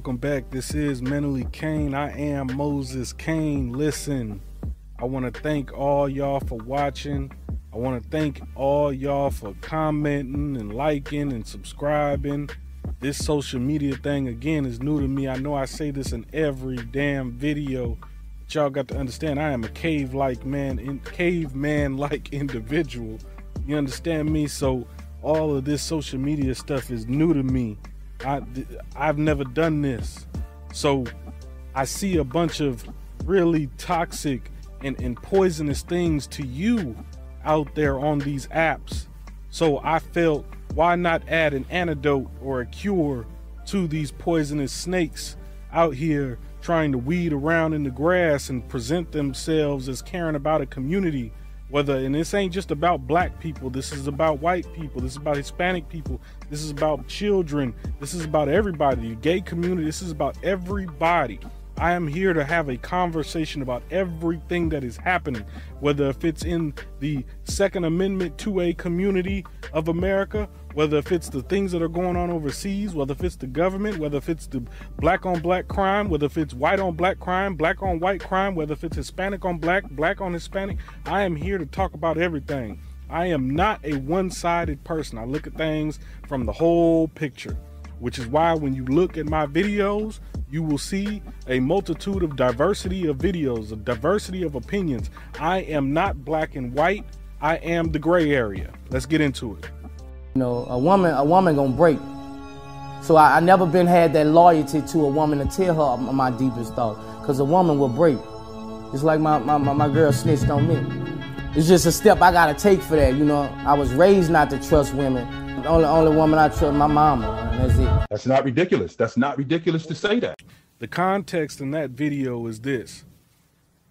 Welcome back. This is Mentally Kaine. I am Moses Kaine. Listen, I want to thank all y'all for watching. I want to thank all y'all for commenting and liking and subscribing. This social media thing again is new to me. I know I say this in every damn video. But y'all got to understand I am a cave like man in caveman like individual. You understand me? So all of this social media stuff is new to me. I I've never done this. So I see a bunch of really toxic and, and poisonous things to you out there on these apps. So I felt why not add an antidote or a cure to these poisonous snakes out here trying to weed around in the grass and present themselves as caring about a community whether and this ain't just about black people this is about white people this is about hispanic people this is about children this is about everybody the gay community this is about everybody. I am here to have a conversation about everything that is happening, whether if it's in the Second Amendment to a community of America, whether if it's the things that are going on overseas, whether if it's the government, whether if it's the black on black crime, whether if it's white on black crime, black on white crime, whether if it's Hispanic on black, black on Hispanic. I am here to talk about everything. I am not a one sided person. I look at things from the whole picture, which is why when you look at my videos, you will see a multitude of diversity of videos, a diversity of opinions. I am not black and white. I am the gray area. Let's get into it. You know, a woman, a woman gonna break. So I, I never been had that loyalty to a woman to tell her my deepest thoughts, cause a woman will break. It's like my, my, my, my girl snitched on me. It's just a step I gotta take for that, you know. I was raised not to trust women. The only only woman I trust my mama, that's it. That's not ridiculous. That's not ridiculous to say that. The context in that video is this.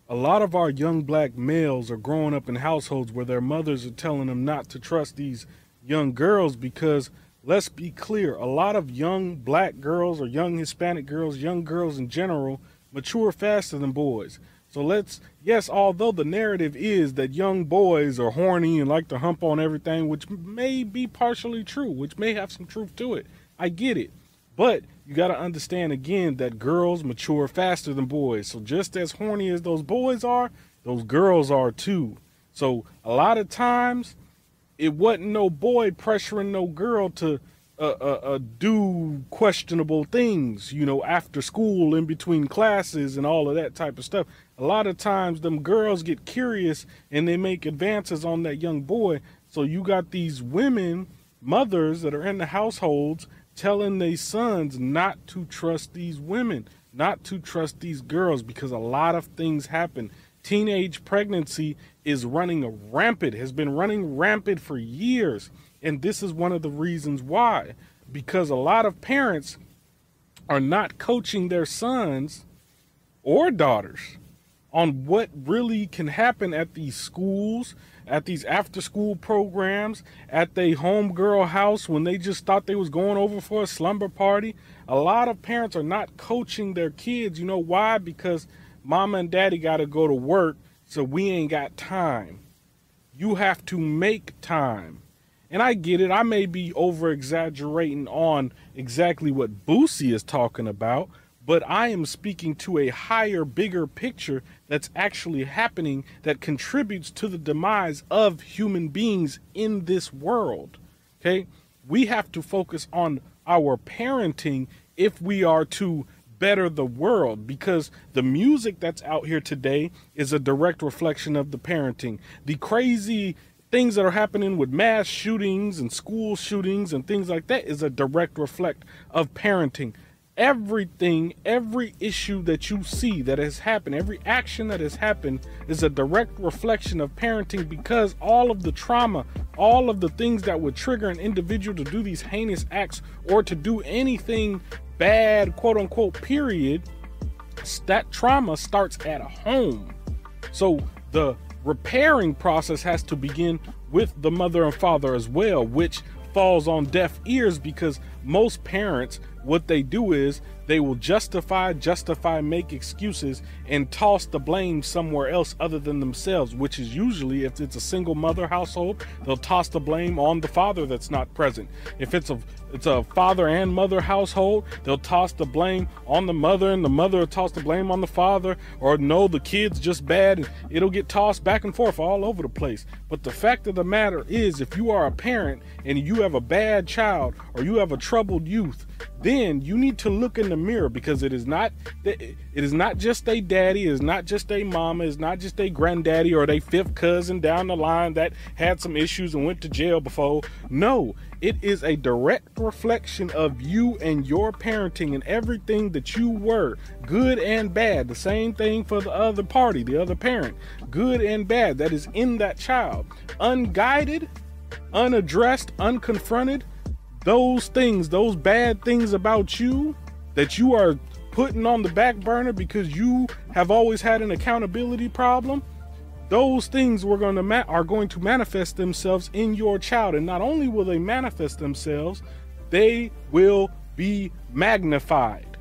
A lot of our young black males are growing up in households where their mothers are telling them not to trust these young girls because let's be clear, a lot of young black girls or young Hispanic girls, young girls in general, mature faster than boys. So let's, yes, although the narrative is that young boys are horny and like to hump on everything, which may be partially true, which may have some truth to it. I get it. But you got to understand again that girls mature faster than boys. So just as horny as those boys are, those girls are too. So a lot of times, it wasn't no boy pressuring no girl to uh, uh, uh, do questionable things, you know, after school, in between classes, and all of that type of stuff. A lot of times, them girls get curious and they make advances on that young boy. So you got these women, mothers that are in the households telling their sons not to trust these women, not to trust these girls because a lot of things happen. Teenage pregnancy is running rampant, has been running rampant for years. And this is one of the reasons why. Because a lot of parents are not coaching their sons or daughters on what really can happen at these schools, at these after school programs, at the homegirl house when they just thought they was going over for a slumber party. A lot of parents are not coaching their kids. You know why? Because mama and daddy got to go to work, so we ain't got time. You have to make time. And I get it. I may be over exaggerating on exactly what Boosie is talking about, but I am speaking to a higher, bigger picture that's actually happening that contributes to the demise of human beings in this world. Okay? We have to focus on our parenting if we are to better the world because the music that's out here today is a direct reflection of the parenting. The crazy things that are happening with mass shootings and school shootings and things like that is a direct reflect of parenting everything, every issue that you see that has happened, every action that has happened is a direct reflection of parenting because all of the trauma, all of the things that would trigger an individual to do these heinous acts or to do anything bad, quote unquote, period, that trauma starts at home. So the repairing process has to begin with the mother and father as well, which falls on deaf ears because most parents what they do is they will justify, justify, make excuses, and toss the blame somewhere else other than themselves, which is usually if it's a single mother household, they'll toss the blame on the father that's not present. If it's a it's a father and mother household, they'll toss the blame on the mother and the mother will toss the blame on the father, or no, the kid's just bad and it'll get tossed back and forth all over the place. But the fact of the matter is if you are a parent and you have a bad child or you have a troubled youth, then you need to look in the mirror because it is not it is not just a daddy, it is not just a mama, it's not just a granddaddy or a fifth cousin down the line that had some issues and went to jail before. No, it is a direct reflection of you and your parenting and everything that you were, good and bad. The same thing for the other party, the other parent, good and bad that is in that child. Unguided, unaddressed, unconfronted those things, those bad things about you that you are putting on the back burner because you have always had an accountability problem, those things were going to ma- are going to manifest themselves in your child and not only will they manifest themselves, they will be magnified.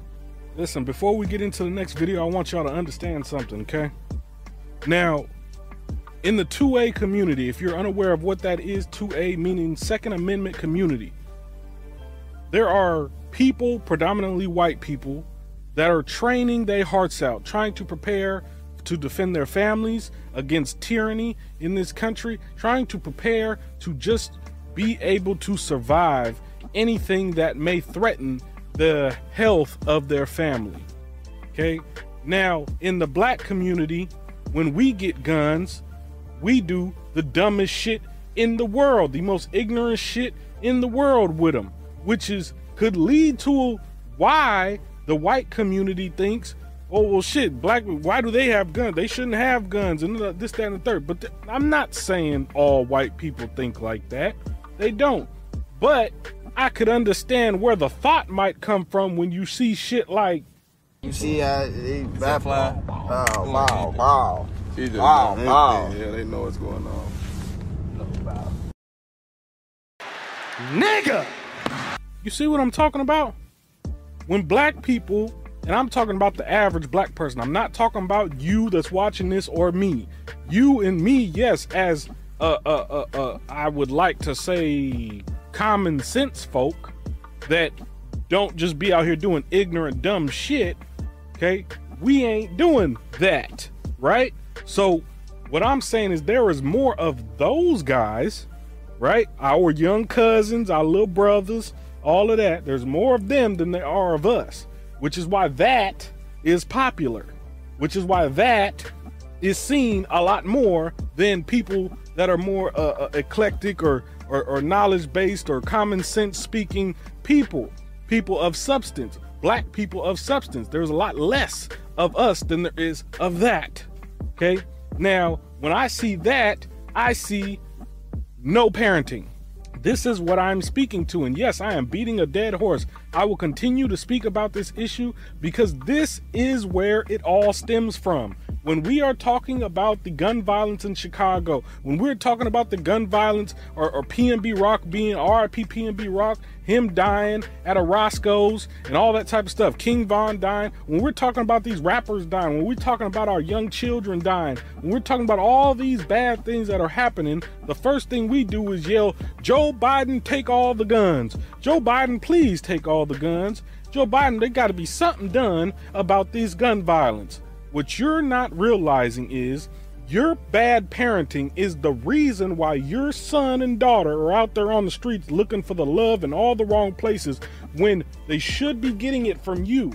Listen, before we get into the next video, I want y'all to understand something, okay? Now, in the 2A community, if you're unaware of what that is, 2A meaning Second Amendment community, there are people, predominantly white people, that are training their hearts out, trying to prepare to defend their families against tyranny in this country, trying to prepare to just be able to survive anything that may threaten the health of their family. Okay? Now, in the black community, when we get guns, we do the dumbest shit in the world, the most ignorant shit in the world with them which is could lead to why the white community thinks, oh well, shit, black. Why do they have guns? They shouldn't have guns, and this, that, and the third. But th- I'm not saying all white people think like that. They don't. But I could understand where the thought might come from when you see shit like. You see, uh, he that fly? Oh, wow, wow. He just Wow, they, wow. They, yeah, they know what's going on. nigga. You see what I'm talking about? When black people, and I'm talking about the average black person, I'm not talking about you that's watching this or me. You and me, yes, as uh, uh, uh, uh, I would like to say common sense folk that don't just be out here doing ignorant, dumb shit. Okay, we ain't doing that, right? So, what I'm saying is there is more of those guys, right? Our young cousins, our little brothers, all of that. There's more of them than there are of us, which is why that is popular, which is why that is seen a lot more than people that are more uh, uh, eclectic or, or, or knowledge based or common sense speaking people, people of substance, black people of substance. There's a lot less of us than there is of that. Okay. Now, when I see that, I see no parenting. This is what I'm speaking to. And yes, I am beating a dead horse. I will continue to speak about this issue because this is where it all stems from. When we are talking about the gun violence in Chicago, when we're talking about the gun violence or, or PNB Rock being RIP PNB Rock, him dying at a Roscoe's and all that type of stuff, King Von dying, when we're talking about these rappers dying, when we're talking about our young children dying, when we're talking about all these bad things that are happening, the first thing we do is yell, Joe Biden, take all the guns. Joe Biden, please take all the guns. Joe Biden, there got to be something done about this gun violence. What you're not realizing is your bad parenting is the reason why your son and daughter are out there on the streets looking for the love in all the wrong places when they should be getting it from you.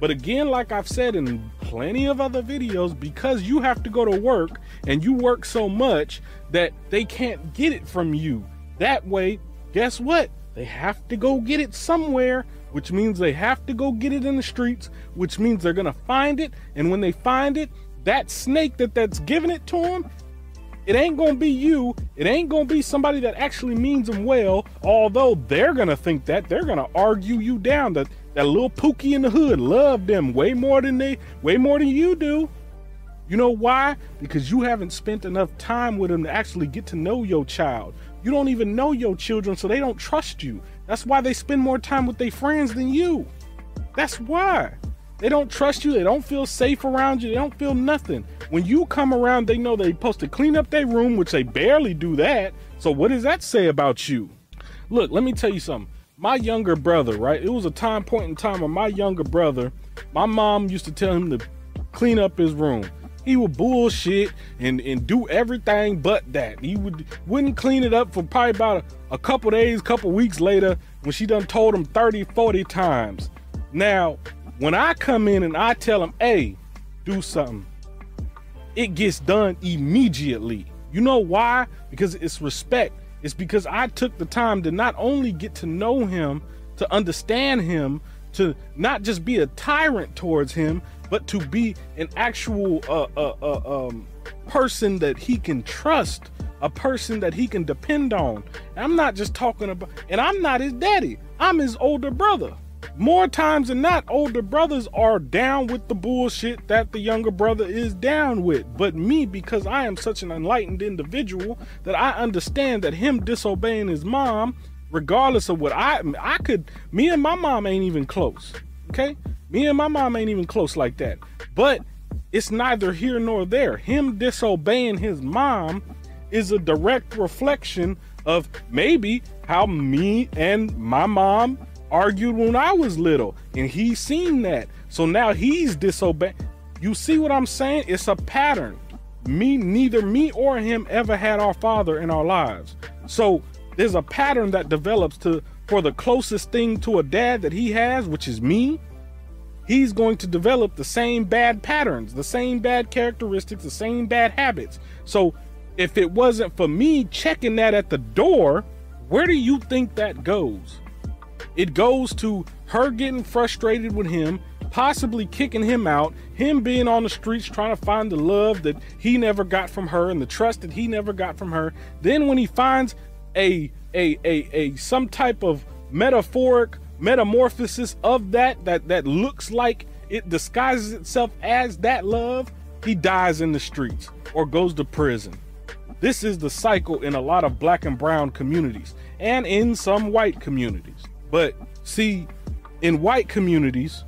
But again, like I've said in plenty of other videos, because you have to go to work and you work so much that they can't get it from you. That way, guess what? They have to go get it somewhere, which means they have to go get it in the streets, which means they're going to find it. And when they find it, that snake that that's giving it to them, it ain't to be you. It ain't to be somebody that actually means them well, although they're to think that. They're to argue you down. That, that little pookie in the hood love them way more than they, way more than you do. You know why? Because you haven't spent enough time with them to actually get to know your child. You don't even know your children, so they don't trust you. That's why they spend more time with their friends than you. That's why. They don't trust you. They don't feel safe around you. They don't feel nothing. When you come around, they know they're supposed to clean up their room, which they barely do that. So, what does that say about you? Look, let me tell you something. My younger brother, right? It was a time point in time where my younger brother, my mom used to tell him to clean up his room. He would bullshit and, and do everything but that. He would wouldn't clean it up for probably about a, a couple days, couple weeks later when she done told him 30, 40 times. Now, when I come in and I tell him, hey, do something, it gets done immediately. You know why? Because it's respect. It's because I took the time to not only get to know him, to understand him, to not just be a tyrant towards him, but to be an actual uh, uh, uh, um, person that he can trust, a person that he can depend on. And I'm not just talking about, and I'm not his daddy. I'm his older brother. More times than not, older brothers are down with the bullshit that the younger brother is down with. But me, because I am such an enlightened individual, that I understand that him disobeying his mom, regardless of what I I could, me and my mom ain't even close. Okay, me and my mom ain't even close like that. But it's neither here nor there. Him disobeying his mom is a direct reflection of maybe how me and my mom argued when I was little, and he's seen that. So now he's disobeying. You see what I'm saying? It's a pattern. Me, neither me or him ever had our father in our lives. So there's a pattern that develops to for the closest thing to a dad that he has, which is me. He's going to develop the same bad patterns, the same bad characteristics, the same bad habits. So if it wasn't for me checking that at the door, where do you think that goes? It goes to her getting frustrated with him, possibly kicking him out, him being on the streets trying to find the love that he never got from her and the trust that he never got from her. Then when he finds a a a, a some type of metaphoric metamorphosis of that that that looks like it disguises itself as that love, he dies in the streets or goes to prison. This is the cycle in a lot of black and brown communities and in some white communities. But see, in white communities,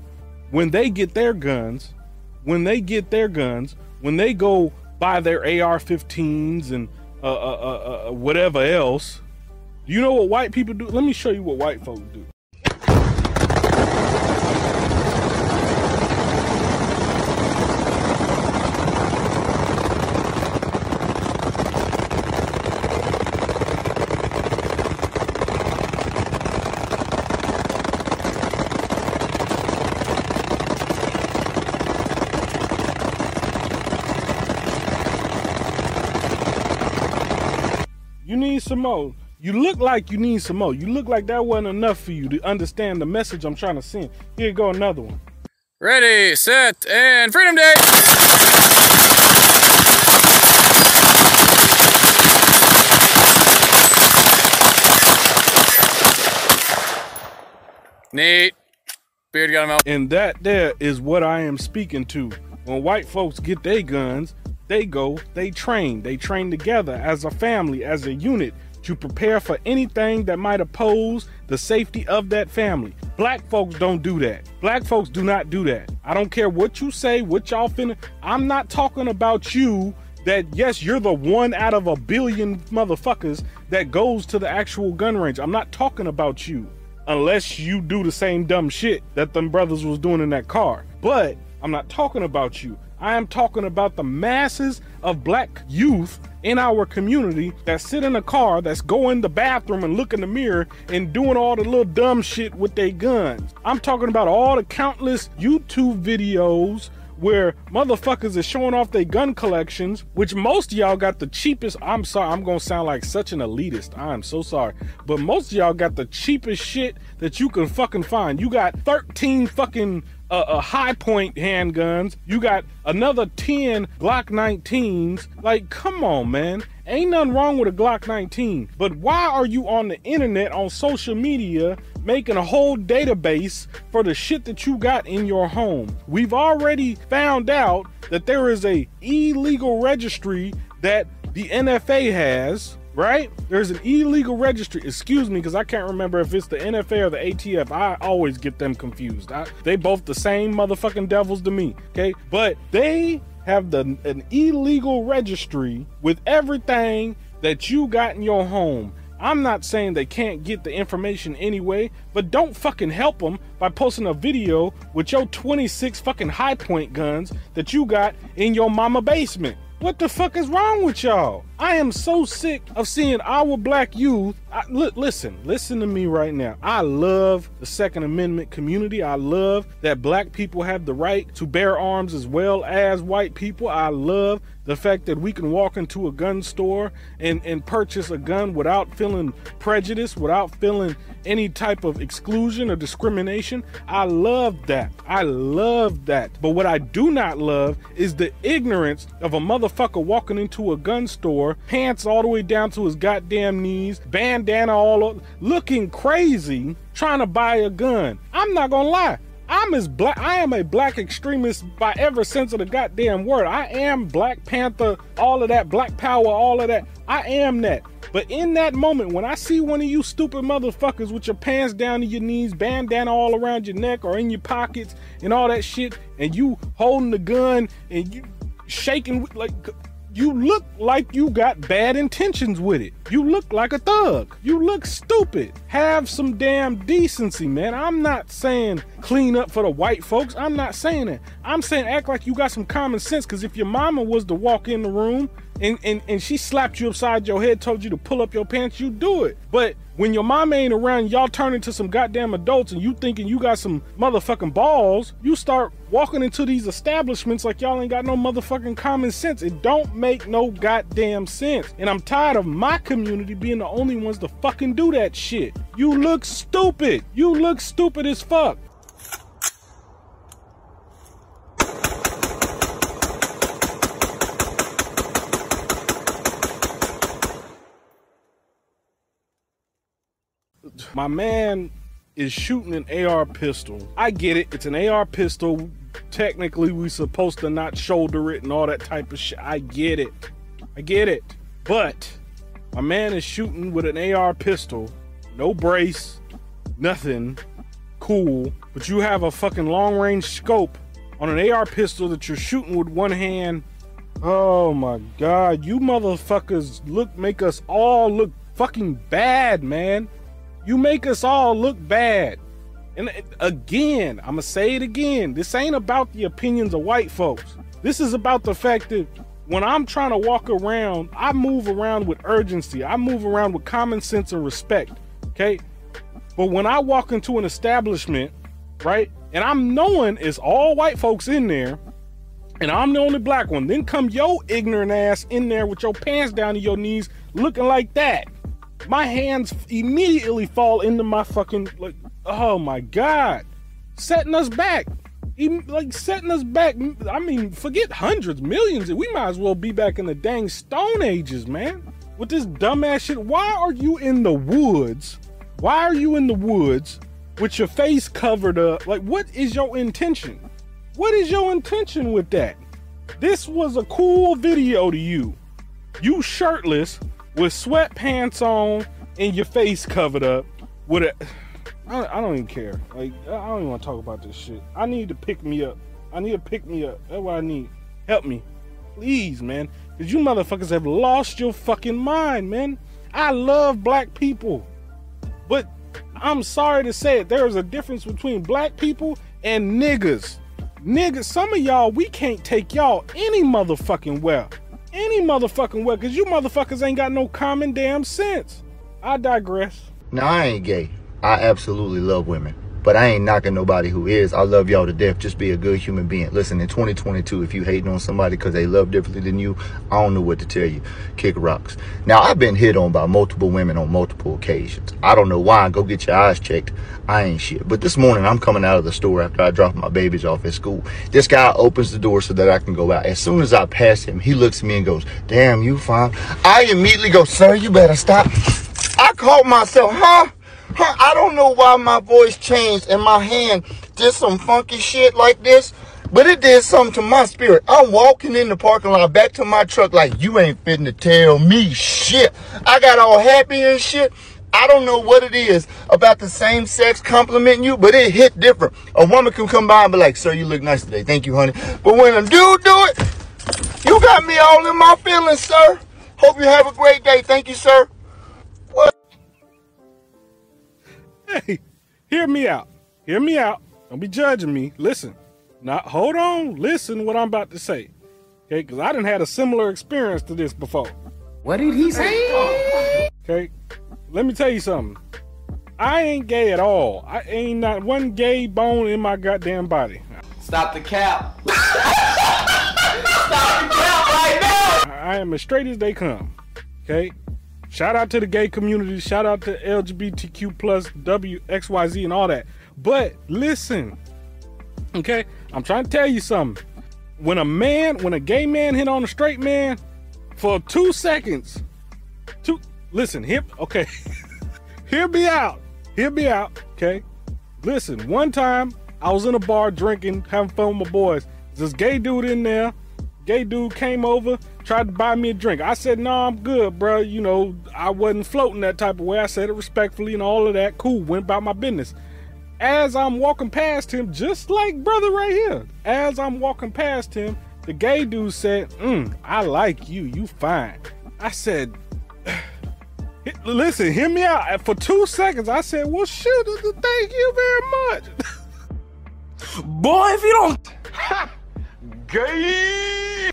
when they get their guns, when they get their guns, when they go buy their AR-15s and uh, uh, uh, uh, whatever else, you know what white people do? Let me show you what white folks do. You need some more. You look like you need some more. You look like that wasn't enough for you to understand the message I'm trying to send. Here go another one. Ready, set, and Freedom Day! Neat. Beard got him out. And that there is what I am speaking to. When white folks get their guns, they go, they train. They train together as a family, as a unit to prepare for anything that might oppose the safety of that family. Black folks don't do that. Black folks do not do that. I don't care what you say, what y'all finna. I'm not talking about you that yes, you're the one out of a billion motherfuckers that goes to the actual gun range. I'm not talking about you unless you do the same dumb shit that them brothers was doing in that car. But I'm not talking about you. I am talking about the masses of black youth in our community that sit in a car, that's go in the bathroom and look in the mirror and doing all the little dumb shit with their guns. I'm talking about all the countless YouTube videos where motherfuckers are showing off their gun collections, which most of y'all got the cheapest. I'm sorry, I'm gonna sound like such an elitist. I'm so sorry. But most of y'all got the cheapest shit that you can fucking find. You got 13 fucking uh, uh, Hi-Point handguns. You got another 10 Glock 19s. Like, come on, man. Ain't nothing wrong with a Glock 19. But why are you on the internet, on social media, making a whole database for the shit that you got in your home? We've already found out that there is a illegal registry that the NFA has right? There's an illegal registry. Excuse me, because I can't remember if it's the NFA or the ATF. I always get them confused. I, they both the same motherfucking devils to me. Okay, but they have the an illegal registry with everything that you got in your home. I'm not saying they can't get the information anyway, but don't fucking help them by posting a video with your 26 fucking Hi-Point guns that you got in your mama basement. What the fuck is wrong with y'all? I am so sick of seeing our black youth. I, li- listen, listen to me right now. I love the Second Amendment community. I love that black people have the right to bear arms as well as white people. I love the fact that we can walk into a gun store and, and purchase a gun without feeling prejudice, without feeling any type of exclusion or discrimination. I love that. I love that. But what I do not love is the ignorance of a motherfucker walking into a gun store, pants all the way down to his goddamn knees, bandana all over, looking crazy, trying to buy a gun. I'm not gonna lie. I'm as black. I am a black extremist by every sense of the goddamn word. I am Black Panther, all of that, Black Power, all of that. I am that. But in that moment, when I see one of you stupid motherfuckers with your pants down to your knees, bandana all around your neck or in your pockets and all that shit, and you holding the gun and you shaking like you look like you got bad intentions with it. You look like a thug. You look stupid. Have some damn decency, man. I'm not saying clean up for the white folks. I'm not saying that. I'm saying act like you got some common sense. Cause if your mama was to walk in the room and, and, and she slapped you upside your head, told you to pull up your pants, you do it. But when your mama ain't around, y'all turn into some goddamn adults and you thinking you got some motherfucking balls, you start walking into these establishments like y'all ain't got no motherfucking common sense. It don't make no goddamn sense. And I'm tired of my community being the only ones to fucking do that shit. You look stupid. You look stupid as fuck. My man is shooting an AR pistol. I get it. It's an AR pistol. Technically, we supposed to not shoulder it and all that type of shit. I get it. I get it. But my man is shooting with an AR pistol. No brace. Nothing. Cool. But you have a fucking long range scope on an AR pistol that you're shooting with one hand. Oh my god. You motherfuckers look make us all look fucking bad, man. You make us all look bad. And uh, again, I'm gonna say it again. This ain't about the opinions of white folks. This is about the fact that when I'm trying to walk around, I move around with urgency. I move around with common sense and respect. Okay? But when I walk into an establishment, right, and I'm knowing it's all white folks in there, and I'm the only black one, then come your ignorant ass in there with your pants down to your knees looking like that my hands immediately fall into my fucking like oh my god. Setting us back. Even like setting us back. I mean forget hundreds millions. We might as well be back in the dang stone ages man. With this dumbass shit. Why are you in the woods? Why are you in the woods with your face covered up? Like what is your intention? What is your intention with that? This was a cool video to you. You shirtless with sweatpants on and your face covered up with a I, I don't even care. Like i don't even want to talk about this shit. I need to pick me up. I need to pick me up. That's what i need. Help me. Please man. Because you motherfuckers have lost your fucking mind man. I love black people. But i'm sorry to say it there is a difference between black people and niggas. Niggas some of y'all we can't take y'all any motherfucking well any motherfucking way, because you motherfuckers ain't got no common damn sense. I digress. Now I ain't gay. I absolutely love women. But I ain't knocking nobody who is. I love y'all to death. Just be a good human being. Listen, in 2022, if you hating on somebody because they love differently than you, I don't know what to tell you. Kick rocks. Now I've been hit on by multiple women on multiple occasions. I don't know why. Go get your eyes checked. I ain't shit. But this morning I'm coming out of the store after I drop my babies off at school. This guy opens the door so that I can go out. As soon as I pass him, he looks at me and goes, "Damn, you fine." I immediately go, "Sir, you better stop." I called myself, huh? I don't know why my voice changed and my hand did some funky shit like this. But it did something to my spirit. I'm walking in the parking lot back to my truck like you ain't fitting to tell me shit. I got all happy and shit. I don't know what it is about the same sex complimenting you, but it hit different. A woman can come by and be like, sir, you look nice today. Thank you, honey. But when a dude do it, you got me all in my feelings, sir. Hope you have a great day. Thank you, sir. Hey, hear me out. Hear me out. Don't be judging me. Listen. Now, hold on. Listen what I'm about to say. Okay, because I didn't had a similar experience to this before. What did he say? Okay, let me tell you something. I ain't gay at all. I ain't not one gay bone in my goddamn body. Stop the cap. Stop the cap right now. I am as straight as they come. Okay. Shout out to the gay community. Shout out to LGBTQ plus WXYZ and all that. But listen, okay, I'm trying to tell you something. When a man, when a gay man hit on a straight man for two seconds, two listen, hip okay. hear me out. Hear me out. Okay. Listen, one time I was in a bar drinking, having fun with my boys. This gay dude in there. Gay dude came over, tried to buy me a drink. I said, "No, nah, I'm good, bro. You know, I wasn't floating that type of way. I said it respectfully and all of that. Cool. Went about my business." As I'm walking past him, just like brother right here, as I'm walking past him, the gay dude said, mm, "I like you. You fine." I said, "Listen, hear me out." For two seconds, I said, "Well, shoot, thank you very much." Boy, if you don't. Gay.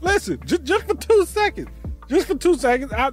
Listen, just, just for two seconds, just for two seconds, I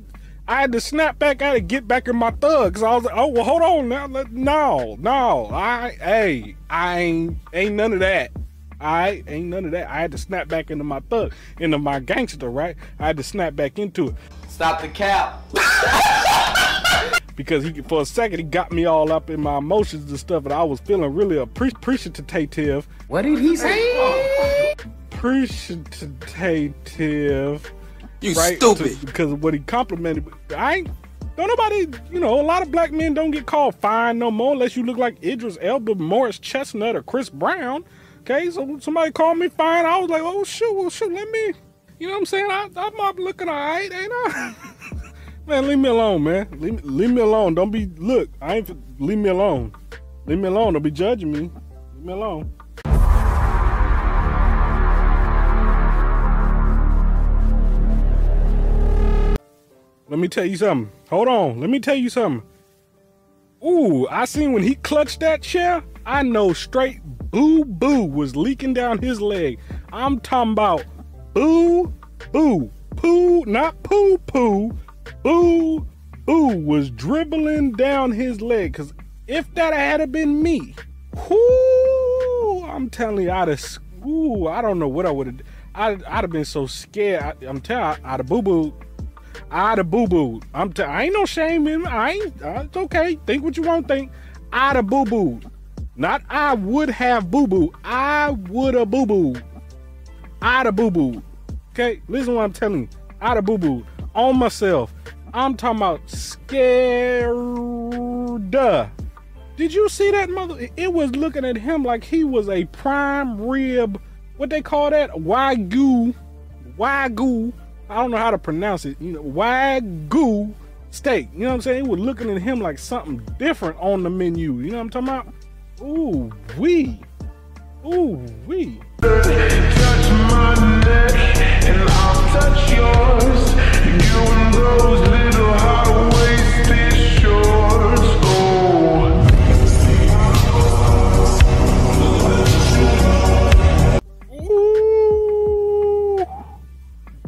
I had to snap back out and get back in my thug because I was like, oh well, hold on now, no, no, I hey, I ain't ain't none of that. I ain't none of that. I had to snap back into my thug, into my gangster, right? I had to snap back into it. Stop the cap. because he for a second he got me all up in my emotions and stuff, and I was feeling really appreciative. What did he say? Appreciative. You right? stupid. To, because of what he complimented, I ain't. Don't nobody, you know, a lot of black men don't get called fine no more unless you look like Idris Elba, Morris Chestnut, or Chris Brown. Okay, so somebody called me fine. I was like, oh shoot, well shoot, let me, you know what I'm saying? I, I'm up looking all right, ain't I? man, leave me alone, man. Leave, leave me alone. Don't be look. I ain't. Leave me alone. Leave me alone. Don't be judging me. Leave me alone. Let me tell you something. Hold on. Let me tell you something. Ooh, I seen when he clutched that chair, I know straight boo boo was leaking down his leg. I'm talking about boo boo. Poo, not poo poo. Boo boo was dribbling down his leg. Cause if that had been me, whoo, I'm telling you, I'd have, ooh, I don't know what I would have, I'd, I'd have been so scared. I, am telling you, I'd have boo boo I'd have boo. I'm t- I ain't no shame in I ain't. Uh, it's okay. Think what you want think. I'd have boo. Not I would have boo boo. I would have boo boo. I'd have boo. Okay, listen what I'm telling you. I'd have boo on myself. I'm talking about scared. Did you see that mother? It was looking at him like he was a prime rib. What they call that? Wagyu. Wagyu I don't know how to pronounce it. You know, wagyu steak. You know what I'm saying? It was looking at him like something different on the menu. You know what I'm talking about? Ooh wee. Ooh wee. Touch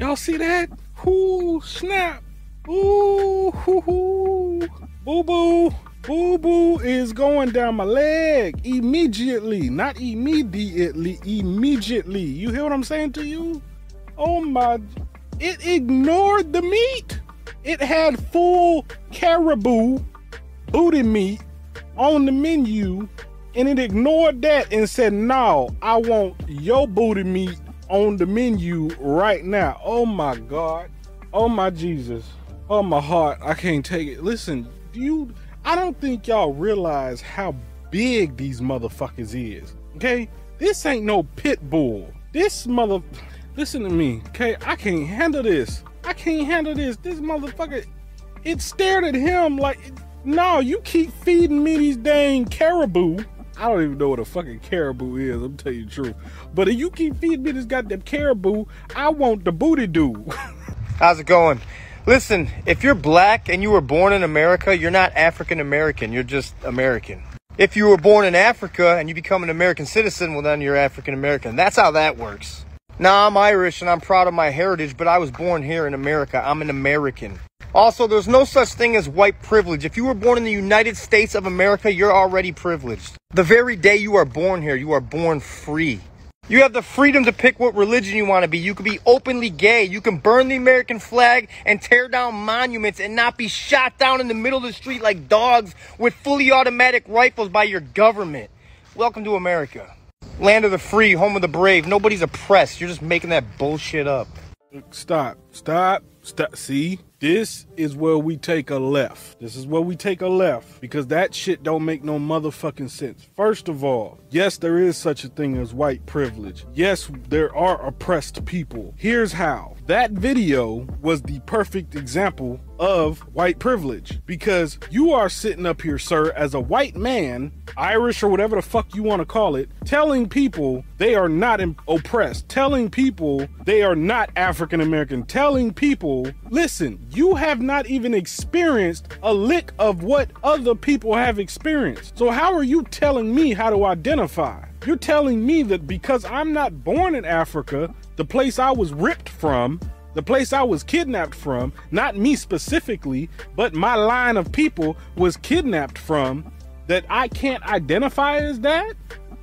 Y'all see that? Ooh, snap. Ooh, hoo, hoo. Boo boo. Boo boo is going down my leg immediately. Not immediately, immediately. You hear what I'm saying to you? Oh my. It ignored the meat. It had full caribou booty meat on the menu and it ignored that and said, No, I want your booty meat on the menu right now. Oh my God. Oh my Jesus. Oh my heart. I can't take it. Listen, you I don't think y'all realize how big these motherfuckers is. Okay? This ain't no pit bull. This mother listen to me, okay? I can't handle this. I can't handle this. This motherfucker it stared at him like no, you keep feeding me these dang caribou. I don't even know what a fucking caribou is, I'm telling you the truth. But if you keep feeding me this goddamn caribou, I want the booty do. How's it going? Listen, if you're black and you were born in America, you're not African American, you're just American. If you were born in Africa and you become an American citizen, well, then you're African American. That's how that works. Now, I'm Irish and I'm proud of my heritage, but I was born here in America. I'm an American. Also, there's no such thing as white privilege. If you were born in the United States of America, you're already privileged. The very day you are born here, you are born free. You have the freedom to pick what religion you want to be. You can be openly gay. You can burn the American flag and tear down monuments and not be shot down in the middle of the street like dogs with fully automatic rifles by your government. Welcome to America. Land of the free, home of the brave. Nobody's oppressed. You're just making that bullshit up. Stop. Stop. Stop. See? This is where we take a left. This is where we take a left because that shit don't make no motherfucking sense. First of all, yes, there is such a thing as white privilege. Yes, there are oppressed people. Here's how. That video was the perfect example of white privilege because you are sitting up here, sir, as a white man, Irish or whatever the fuck you want to call it, telling people they are not oppressed, telling people they are not African American, telling people, listen, you have not even experienced a lick of what other people have experienced. So, how are you telling me how to identify? You're telling me that because I'm not born in Africa, the place I was ripped from, the place I was kidnapped from, not me specifically, but my line of people was kidnapped from, that I can't identify as that?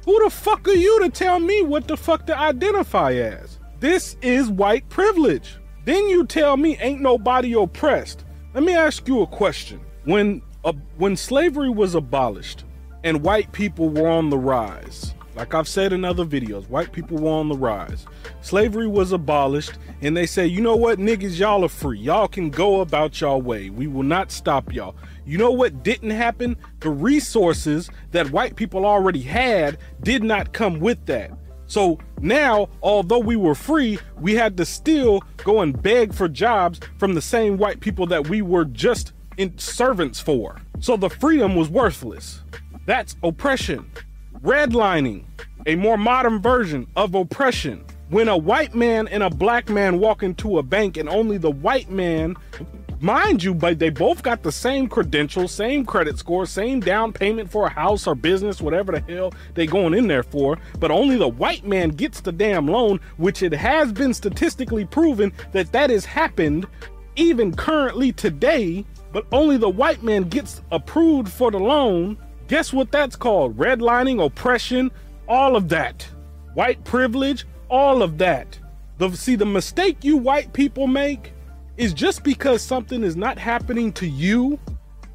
Who the fuck are you to tell me what the fuck to identify as? This is white privilege. Then you tell me ain't nobody oppressed. Let me ask you a question. When uh, when slavery was abolished and white people were on the rise, like I've said in other videos, white people were on the rise. Slavery was abolished, and they say, you know what, niggas, y'all are free. Y'all can go about y'all way. We will not stop y'all. You know what didn't happen? The resources that white people already had did not come with that. So now, although we were free, we had to still go and beg for jobs from the same white people that we were just in servants for. So the freedom was worthless. That's oppression. Redlining, a more modern version of oppression. When a white man and a black man walk into a bank and only the white man mind you, but they both got the same credentials, same credit score, same down payment for a house or business, whatever the hell they going in there for. But only the white man gets the damn loan, which it has been statistically proven that that has happened even currently today. But only the white man gets approved for the loan. Guess what that's called? Redlining, oppression, all of that. White privilege, all of that. The, see, the mistake you white people make is just because something is not happening to you,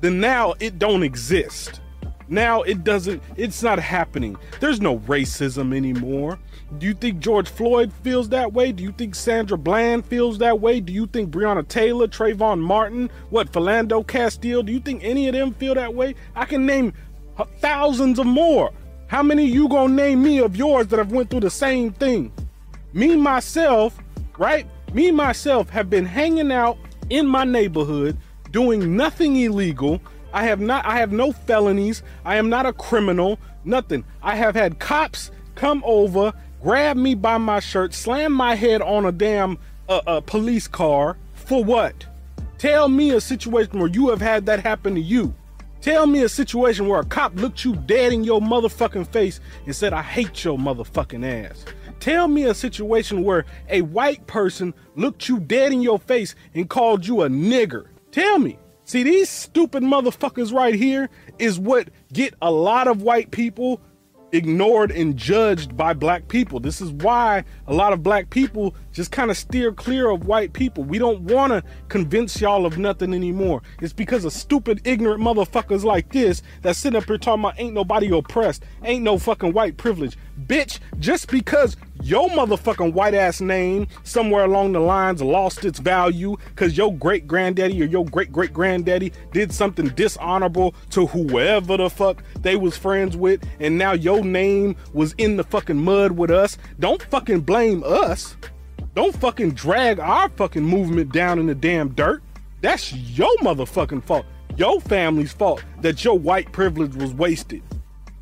then now it don't exist. Now it doesn't, it's not happening. There's no racism anymore. Do you think George Floyd feels that way? Do you think Sandra Bland feels that way? Do you think Breonna Taylor, Trayvon Martin, what, Philando Castile, do you think any of them feel that way? I can name thousands of more. How many you gonna name me of yours that have went through the same thing? Me, myself, right? Me myself have been hanging out in my neighborhood doing nothing illegal. I have not I have no felonies. I am not a criminal, nothing. I have had cops come over, grab me by my shirt, slam my head on a damn uh, uh, police car for what? Tell me a situation where you have had that happen to you. Tell me a situation where a cop looked you dead in your motherfucking face and said, I hate your motherfucking ass. Tell me a situation where a white person looked you dead in your face and called you a nigger. Tell me. See, these stupid motherfuckers right here is what get a lot of white people ignored and judged by black people. This is why a lot of black people just kind of steer clear of white people. We don't want to convince y'all of nothing anymore. It's because of stupid, ignorant motherfuckers like this that sit up here talking about ain't nobody oppressed, ain't no fucking white privilege. Bitch, just because your motherfucking white ass name somewhere along the lines lost its value because your great granddaddy or your great great granddaddy did something dishonorable to whoever the fuck they was friends with, and now your name was in the fucking mud with us. Don't fucking blame us. Don't fucking drag our fucking movement down in the damn dirt. That's your motherfucking fault. Your family's fault that your white privilege was wasted.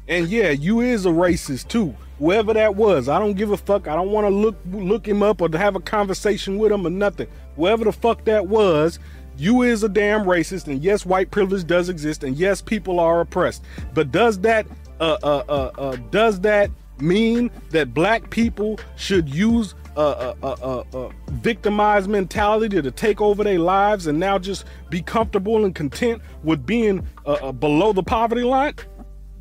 And yeah, you is a racist too. Whoever that was, I don't give a fuck. I don't want to look look him up or to have a conversation with him or nothing. Whoever the fuck that was, you is a damn racist. And yes, white privilege does exist. And yes, people are oppressed. But does that uh uh uh, uh does that mean that black people should use a, a, a, a, victimized mentality to take over their lives and now just be comfortable and content with being uh, uh, below the poverty line?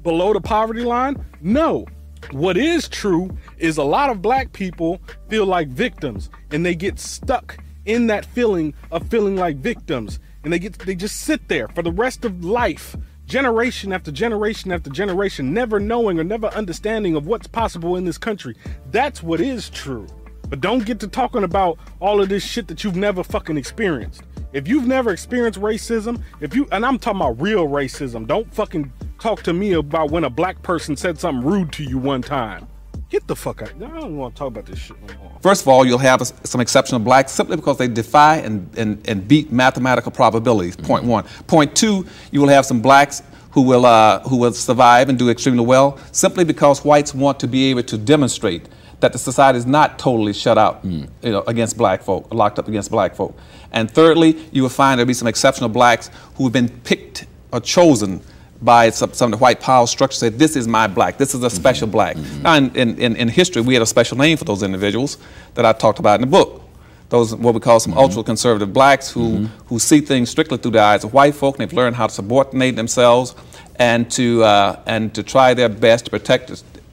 Below the poverty line? No. What is true is a lot of black people feel like victims and they get stuck in that feeling of feeling like victims and they get they just sit there for the rest of life generation after generation after generation never knowing or never understanding of what's possible in this country that's what is true but don't get to talking about all of this shit that you've never fucking experienced. If you've never experienced racism, if you and I'm talking about real racism, don't fucking talk to me about when a black person said something rude to you one time. Get the fuck out. I don't want to talk about this shit no more. First of all, you'll have some exceptional blacks simply because they defy and, and, and beat mathematical probabilities. Mm-hmm. Point one. Point two, you will have some blacks who will, uh, who will survive and do extremely well simply because whites want to be able to demonstrate that the society is not totally shut out mm. you know, against black folk, locked up against black folk. And thirdly, you will find there'll be some exceptional blacks who have been picked or chosen by some, some of the white power structure say this is my black this is a special mm-hmm. black mm-hmm. now in, in, in, history we had a special name for those individuals that i talked about in the book those what we call some mm-hmm. ultra conservative blacks who mm-hmm. who see things strictly through the eyes of white folk and they've learned how to subordinate themselves and to uh, and to try their best to protect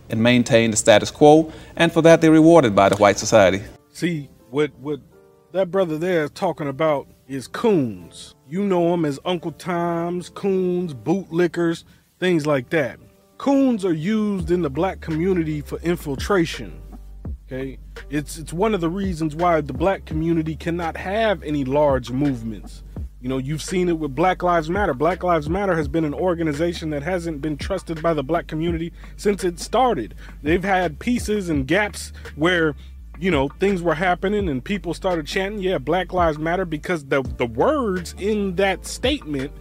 and maintain the status quo, and for that they're rewarded by the white society. See, what what that brother there is talking about is coons. You know them as Uncle Toms, coons, bootlickers, things like that. Coons are used in the black community for infiltration. Okay? It's it's one of the reasons why the black community cannot have any large movements. You know, you've seen it with Black Lives Matter. Black Lives Matter has been an organization that hasn't been trusted by the black community since it started. They've had pieces and gaps where, you know, things were happening and people started chanting, yeah, Black Lives Matter because the the words in that statement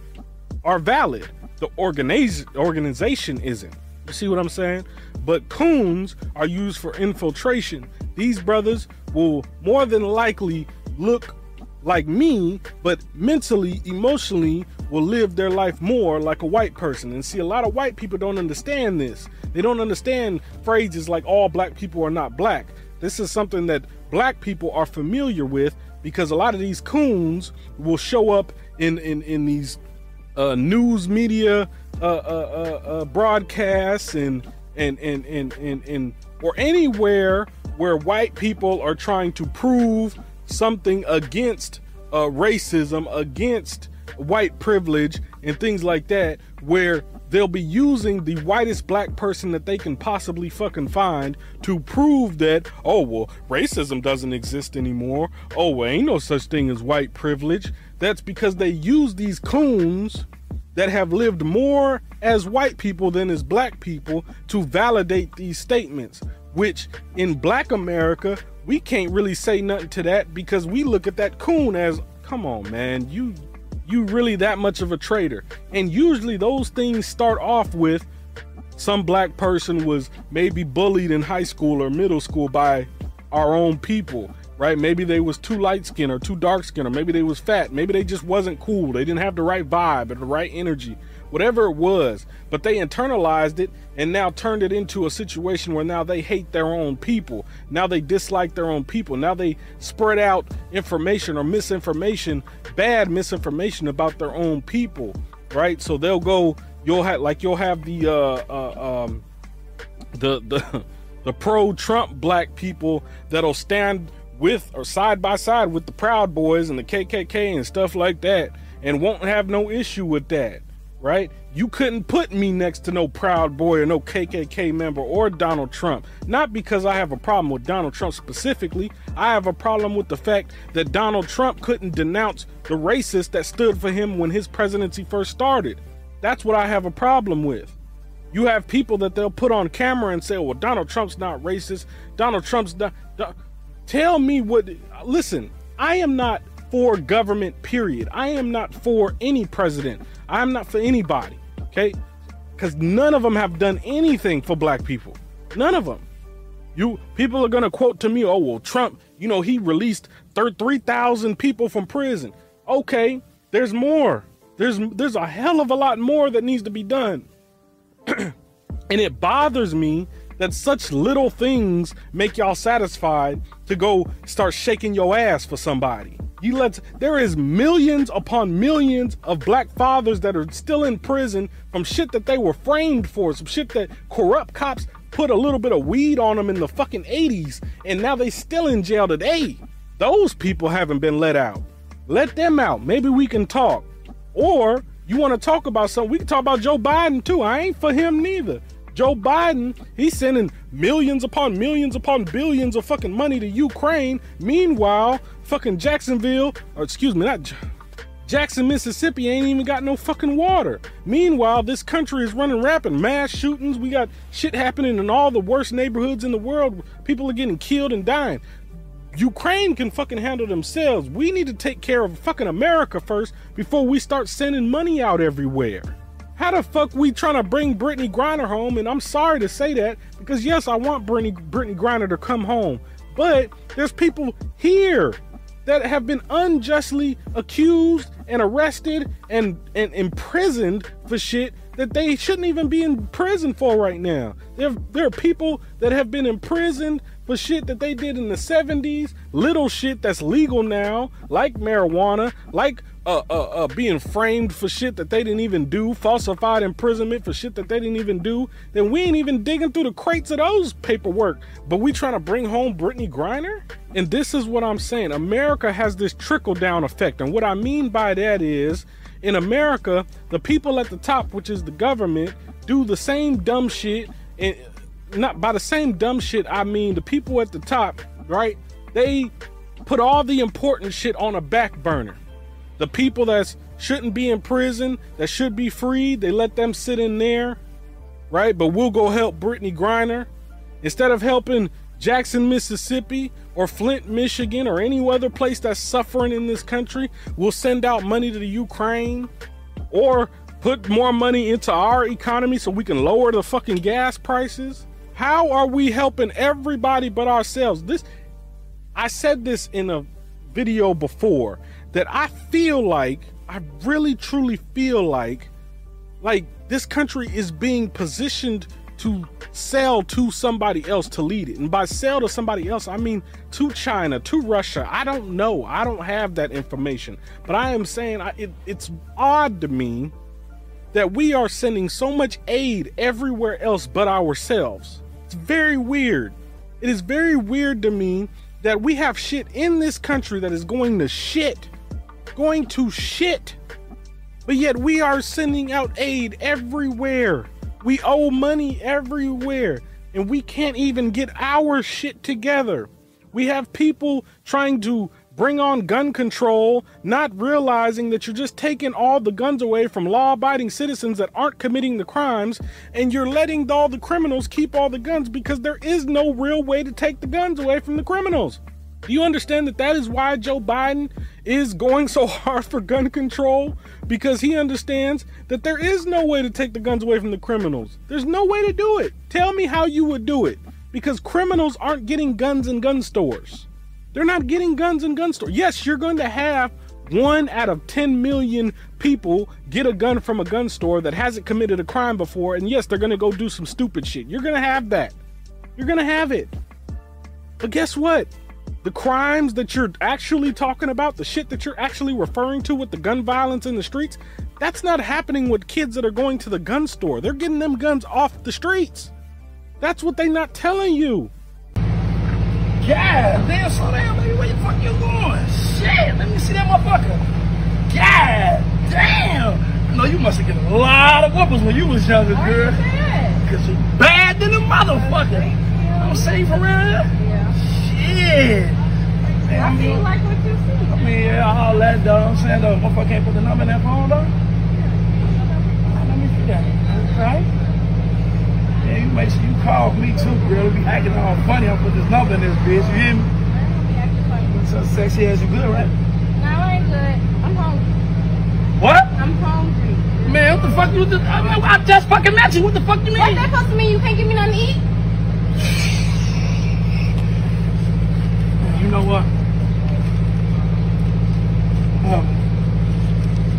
are valid. The organiz- organization isn't. You see what I'm saying? But coons are used for infiltration. These brothers will more than likely look like me, but mentally, emotionally will live their life more like a white person. And see, a lot of white people don't understand this. They don't understand phrases like all black people are not black. This is something that black people are familiar with because a lot of these coons will show up in in, in these uh, news media uh, uh, uh, uh broadcasts and and and, and and and or anywhere where white people are trying to prove something against uh, racism, against white privilege, and things like that, where they'll be using the whitest black person that they can possibly fucking find to prove that, oh, well, racism doesn't exist anymore. Oh, well, ain't no such thing as white privilege. That's because they use these coons that have lived more as white people than as black people to validate these statements, which in black America, we can't really say nothing to that because we look at that coon as, come on, man, you you really that much of a traitor. And usually those things start off with some black person was maybe bullied in high school or middle school by our own people right maybe they was too light skinned or too dark skinned or maybe they was fat maybe they just wasn't cool they didn't have the right vibe or the right energy whatever it was, but they internalized it and now turned it into a situation where now they hate their own people. Now they dislike their own people. Now they spread out information or misinformation, bad misinformation about their own people, right? So they'll go, you'll have like you'll have the uh, uh um the the the pro Trump black people that'll stand with or side by side with the Proud Boys and the KKK and stuff like that and won't have no issue with that right? You couldn't put me next to no Proud Boy or no KKK member or Donald Trump. Not because I have a problem with Donald Trump specifically. I have a problem with the fact that Donald Trump couldn't denounce the racist that stood for him when his presidency first started. That's what I have a problem with. You have people that they'll put on camera and say, well, Donald Trump's not racist. Donald Trump's not. Tell me what. Listen, I am not for government, period. I am not for any president. I'm not for anybody, okay? Because none of them have done anything for black people. None of them. You people are gonna quote to me, oh well, Trump, you know, he released 3,000 people from prison. Okay, there's more. There's there's a hell of a lot more that needs to be done. and it bothers me that such little things make y'all satisfied to go start shaking your ass for somebody. You let there is millions upon millions of black fathers that are still in prison from shit that they were framed for, some shit that corrupt cops put a little bit of weed on them in the fucking 80s and now they still in jail today. Those people haven't been let out. Let them out. Maybe we can talk. Or you want to talk about something, we can talk about Joe Biden too. I ain't for him neither. Joe Biden, he's sending millions upon millions upon billions of fucking money to Ukraine. Meanwhile, fucking Jacksonville, or excuse me, not Jackson, Mississippi ain't even got no fucking water. Meanwhile, this country is running rampant mass shootings. We got shit happening in all the worst neighborhoods in the world. People are getting killed and dying. Ukraine can fucking handle themselves. We need to take care of fucking America first before we start sending money out everywhere. How the fuck we trying to bring Brittney Griner home? And I'm sorry to say that because yes, I want Brittney Brittney Griner to come home, but there's people here that have been unjustly accused and arrested and and imprisoned for shit that they shouldn't even be in prison for right now. There, there are people that have been imprisoned for shit that they did in the 70s, little shit that's legal now, like marijuana, like uh, uh, uh, being framed for shit that they didn't even do, falsified imprisonment for shit that they didn't even do, then we ain't even digging through the crates of those paperwork. But we trying to bring home Brittney Griner? And this is what I'm saying. America has this trickle down effect. And what I mean by that is, in America, the people at the top, which is the government, do the same dumb shit. And not by the same dumb shit, I mean the people at the top, right? They put all the important shit on a back burner the people that shouldn't be in prison, that should be freed, they let them sit in there, right? But we'll go help Brittney Griner. Instead of helping Jackson, Mississippi, or Flint, Michigan, or any other place that's suffering in this country, we'll send out money to the Ukraine or put more money into our economy so we can lower the fucking gas prices. How are we helping everybody but ourselves? This I said this in a video before that I feel like, I really truly feel like, like this country is being positioned to sell to somebody else to lead it. And by sell to somebody else, I mean to China, to Russia. I don't know. I don't have that information. But I am saying I, it, it's odd to me that we are sending so much aid everywhere else but ourselves. It's very weird. It is very weird to me that we have shit in this country that is going to shit going to shit. But yet we are sending out aid everywhere. We owe money everywhere. And we can't even get our shit together. We have people trying to bring on gun control, not realizing that you're just taking all the guns away from law abiding citizens that aren't committing the crimes, and you're letting all the criminals keep all the guns because there is no real way to take the guns away from the criminals. Do you understand that that is why Joe Biden is going so hard for gun control? Because he understands that there is no way to take the guns away from the criminals. There's no way to do it. Tell me how you would do it. Because criminals aren't getting guns in gun stores. They're not getting guns in gun stores. Yes, you're going to have one out of 10 million people get a gun from a gun store that hasn't committed a crime before. And yes, they're going to go do some stupid shit. You're going to have that. You're going to have it. But guess what? The crimes that you're actually talking about, the shit that you're actually referring to with the gun violence in the streets, that's not happening with kids that are going to the gun store. They're getting them guns off the streets. That's what they not telling you. God damn, slow down, baby. Where the fuck you going? Shit, let me see that motherfucker. God damn. No, you must have get a lot of whoopers when you was younger, girl. Cause you bad than a motherfucker. I'm safe around here. Shit. Man, I mean, like what you see. I mean, yeah, all that though. I'm saying though, motherfucker can't put the number in that phone though. Let me see that. Right? Yeah, you make sure you call me too, girl. Be acting all funny. I'll put this number in this bitch. You hear me? So sexy as you good, right? No, I ain't good. I'm hungry. What? I'm hungry. Man, what the fuck you just, I, mean, I just fucking met you. What the fuck you mean? What's that supposed to mean? You can't give me nothing to eat? You know what? Um,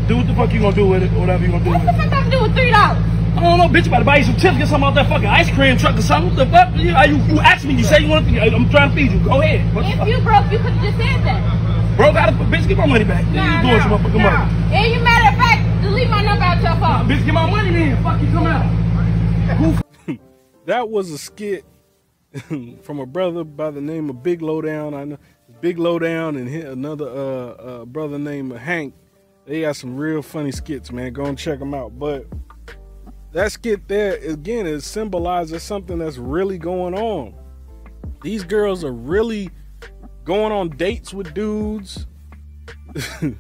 do what the fuck you gonna do with it, or whatever you gonna do What with the it. fuck I can do with three dollars? I don't know, bitch. You about to buy you some chips, get something out that fucking ice cream truck or something. What the fuck? You, you, you asked me, you say you want to, I'm trying to feed you. Go ahead. What the If fuck? you broke, you could have just said that. Bro, got it, bitch. Get my money back. Nah, you doing some nah, motherfucking nah. money. And you matter of fact, delete my number out your phone. Bitch, get my money then. Fuck you, come out. that was a skit from a brother by the name of Big Lowdown. I know Big Lowdown and another uh, uh, brother named Hank. They got some real funny skits, man. Go and check them out. But that skit there again it symbolizes something that's really going on. These girls are really going on dates with dudes.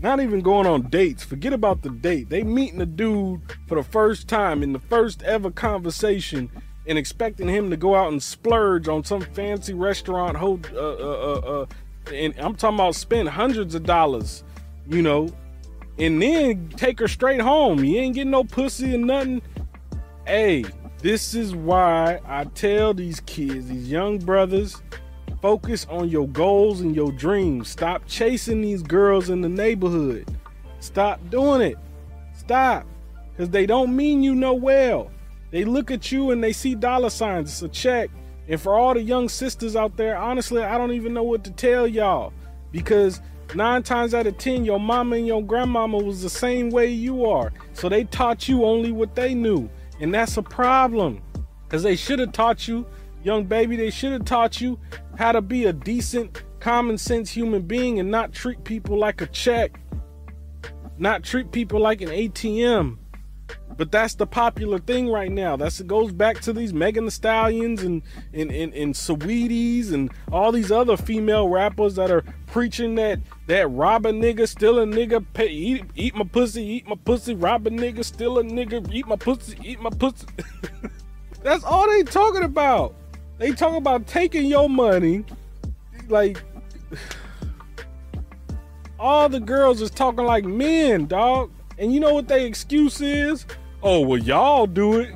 Not even going on dates. Forget about the date. They meeting a dude for the first time in the first ever conversation and expecting him to go out and splurge on some fancy restaurant. Uh, uh, uh, uh, and I'm talking about spend hundreds of dollars, you know, and then take her straight home. You ain't getting no pussy or nothing. Hey, this is why I tell these kids, these young brothers, focus on your goals and your dreams. Stop chasing these girls in the neighborhood. Stop doing it. Stop. Because they don't mean you no well. They look at you and they see dollar signs. It's a check. And for all the young sisters out there, honestly, I don't even know what to tell y'all. Because nine times out of ten, your mama and your grandmama was the same way you are. So they taught you only what they knew. And that's a problem. Because they should have taught you, young baby, they should have taught you how to be a decent, common sense human being and not treat people like a check. Not treat people like an ATM. But that's the popular thing right now. That's it goes back to these Megan the Stallions and and and, and Saweeties and all these other female rappers that are preaching that that rob a nigga, steal a nigga, pay, eat, eat my pussy, eat my pussy, rob a nigga, steal a nigga, eat my pussy, eat my pussy. that's all they talking about. They talking about taking your money, like all the girls is talking like men, dog. And you know what their excuse is? Oh well, y'all do it.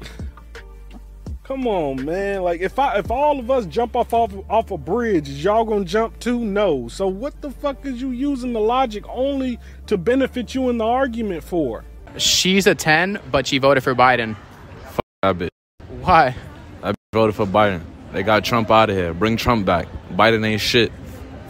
Come on, man. Like if I if all of us jump off off, off a bridge, is y'all gonna jump too? No. So what the fuck is you using the logic only to benefit you in the argument for? She's a 10, but she voted for Biden. Fuck that bitch. Why? I voted for Biden. They got Trump out of here. Bring Trump back. Biden ain't shit.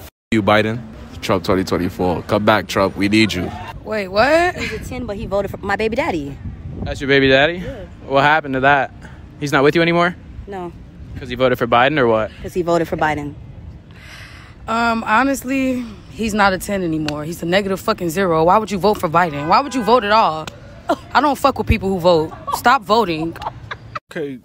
F- you, Biden. Trump 2024. Come back, Trump. We need you. Wait, what? He's a 10, but he voted for my baby daddy. That's your baby daddy? Yeah. What happened to that? He's not with you anymore? No, Because he voted for Biden or what? because he voted for Biden. Um, honestly, he's not a 10 anymore. He's a negative fucking zero. Why would you vote for Biden? Why would you vote at all? I don't fuck with people who vote. Stop voting. Okay,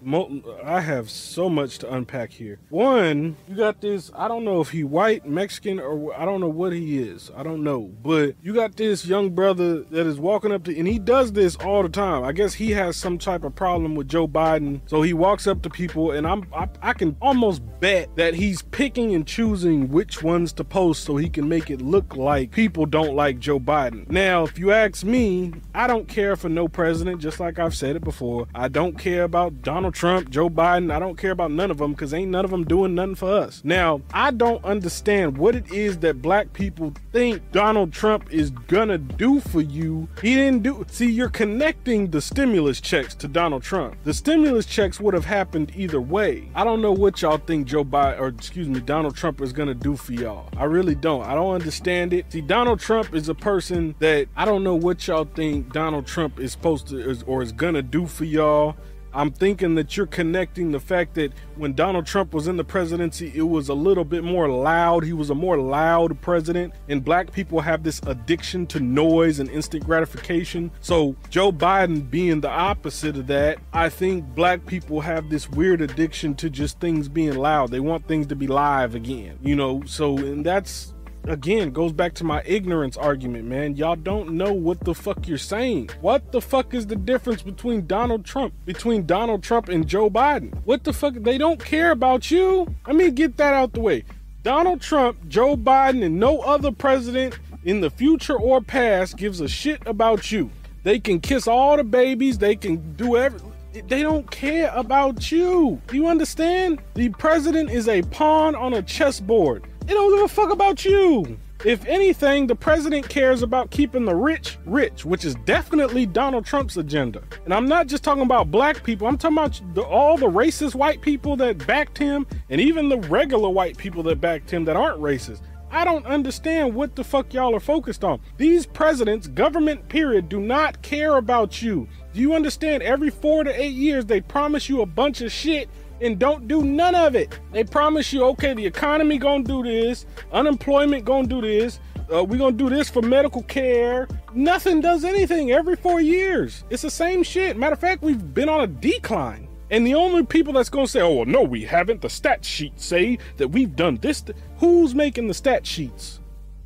I have so much to unpack here. One, you got this. I don't know if he white, Mexican, or I don't know what he is. I don't know, but you got this young brother that is walking up to, and he does this all the time. I guess he has some type of problem with Joe Biden, so he walks up to people, and I'm I, I can almost bet that he's picking and choosing which ones to post so he can make it look like people don't like Joe Biden. Now, if you ask me, I don't care for no president. Just like I've said it before, I don't care about Donald Trump, Joe Biden. I don't care about none of them because ain't none of them doing nothing for us. Now, I don't understand what it is that black people think Donald Trump is gonna do for you. He didn't do. See, you're connecting the stimulus checks to Donald Trump. The stimulus checks would have happened either way. I don't know what y'all think Joe Biden or excuse me, Donald Trump is gonna do for y'all. I really don't. I don't understand it. See, Donald Trump is a person that I don't know what y'all think Donald Trump is supposed to or is gonna do for y'all. I'm thinking that you're connecting the fact that when Donald Trump was in the presidency, it was a little bit more loud. He was a more loud president, and black people have this addiction to noise and instant gratification. So, Joe Biden being the opposite of that, I think black people have this weird addiction to just things being loud. They want things to be live again, you know? So, and that's again goes back to my ignorance argument, man. Y'all don't know what the fuck you're saying. What the fuck is the difference between Donald Trump, between Donald Trump and Joe Biden? What the fuck? They don't care about you. Let me get that out the way. Donald Trump, Joe Biden, and no other president in the future or past gives a shit about you. They can kiss all the babies, they can do everything. They don't care about you. Do you understand? The president is a pawn on a chessboard. They don't give a fuck about you. If anything, the president cares about keeping the rich rich, which is definitely Donald Trump's agenda. And I'm not just talking about black people, I'm talking about the, all the racist white people that backed him, and even the regular white people that backed him that aren't racist. I don't understand what the fuck y'all are focused on. These presidents, government period, do not care about you. Do you understand? Every four to eight years, they promise you a bunch of shit and don't do none of it. They promise you, okay, the economy gonna do this, unemployment gonna do this, uh, we gonna do this for medical care. Nothing does anything every four years. It's the same shit. Matter of fact, we've been on a decline. And the only people that's gonna say, oh, well, no, we haven't, the stat sheets say that we've done this. Who's making the stat sheets?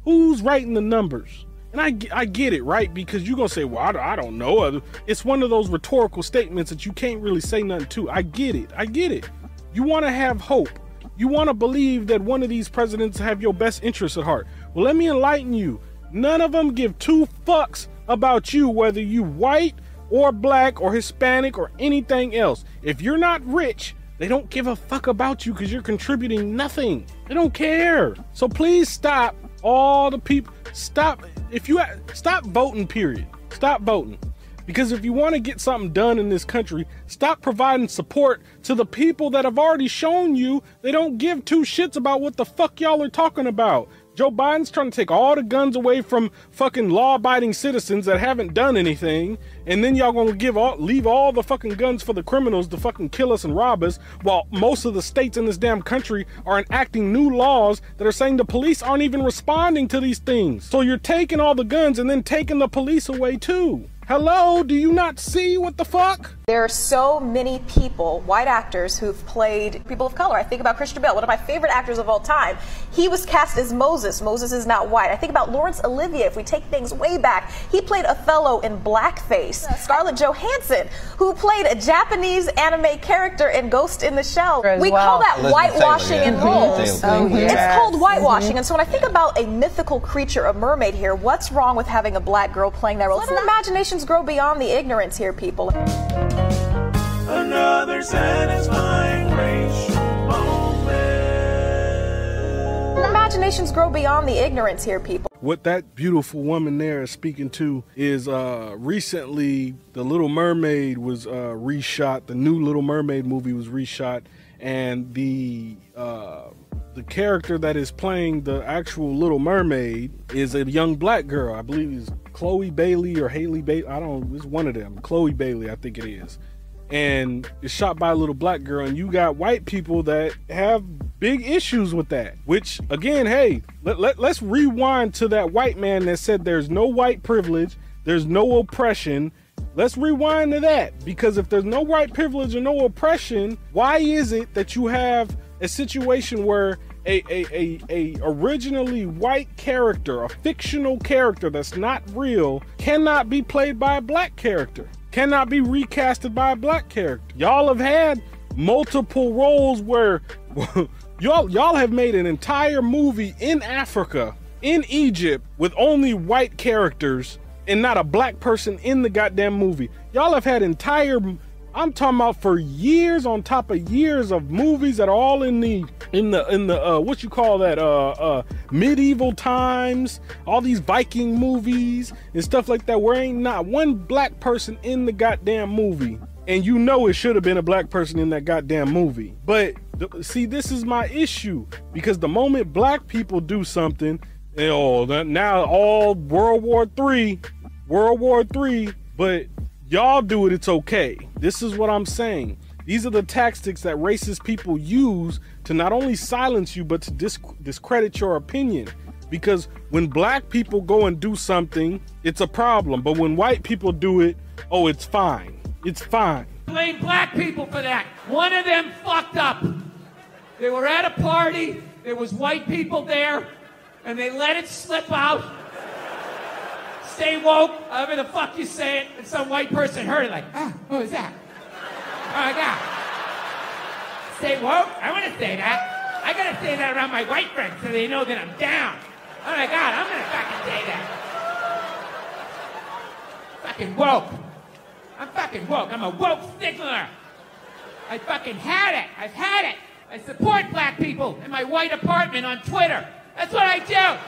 Who's writing the numbers? And I, I get it, right? Because you're going to say, well, I, I don't know. It's one of those rhetorical statements that you can't really say nothing to. I get it. I get it. You want to have hope. You want to believe that one of these presidents have your best interests at heart. Well, let me enlighten you. None of them give two fucks about you, whether you white or black or Hispanic or anything else. If you're not rich, they don't give a fuck about you because you're contributing nothing. They don't care. So please stop all the people. Stop if you stop voting. Period. Stop voting. Because if you want to get something done in this country, stop providing support to the people that have already shown you they don't give two shits about what the fuck y'all are talking about. Joe Biden's trying to take all the guns away from fucking law-abiding citizens that haven't done anything, and then y'all gonna give all leave all the fucking guns for the criminals to fucking kill us and rob us, while most of the states in this damn country are enacting new laws that are saying the police aren't even responding to these things. So you're taking all the guns and then taking the police away too. Hello, do you not see what the fuck? There are so many people, white actors, who've played people of color. I think about Christian Bale, one of my favorite actors of all time. He was cast as Moses. Moses is not white. I think about Laurence Olivier, if we take things way back. He played Othello in blackface. Scarlett Johansson, who played a Japanese anime character in Ghost in the Shell. As we well. call that Elizabeth whitewashing Taylor, in yeah. roles. Oh, It's called whitewashing. And so when I think about a mythical creature, a mermaid here, what's wrong with having a black girl playing that role? Let our imaginations grow beyond the ignorance here, people. Another satisfying racial moment. Imaginations grow beyond the ignorance here, people. What that beautiful woman there is speaking to is uh, recently the Little Mermaid was uh, reshot. The new Little Mermaid movie was reshot, and the uh, the character that is playing the actual Little Mermaid is a young black girl. I believe it's Chloe Bailey or Haley Bailey. I don't. It's one of them. Chloe Bailey, I think it is. And it's shot by a little black girl, and you got white people that have big issues with that. Which, again, hey, let, let, let's rewind to that white man that said there's no white privilege, there's no oppression. Let's rewind to that because if there's no white privilege or no oppression, why is it that you have a situation where a, a, a, a originally white character, a fictional character that's not real, cannot be played by a black character, cannot be recasted by a black character. Y'all have had multiple roles where y'all y'all have made an entire movie in Africa, in Egypt, with only white characters and not a black person in the goddamn movie. Y'all have had entire I'm talking about for years on top of years of movies that are all in the in the in the uh what you call that uh uh medieval times, all these Viking movies and stuff like that where ain't not one black person in the goddamn movie. And you know it should have been a black person in that goddamn movie. But th- see this is my issue because the moment black people do something, oh now all World War 3, World War 3, but y'all do it, it's okay. This is what I'm saying. These are the tactics that racist people use to not only silence you, but to disc- discredit your opinion. Because when black people go and do something, it's a problem. But when white people do it, oh, it's fine. It's fine. blame black people for that. One of them fucked up. They were at a party, there was white people there, and they let it slip out. Stay woke, however the fuck you say it, and some white person heard it like, ah, what was that? Oh my god. Stay woke? I want to say that. I gotta say that around my white friends so they know that I'm down. Oh my god, I'm gonna fucking say that. Fucking woke. I'm fucking woke. I'm a woke stickler. I fucking had it. I've had it. I support black people in my white apartment on Twitter. That's what I do.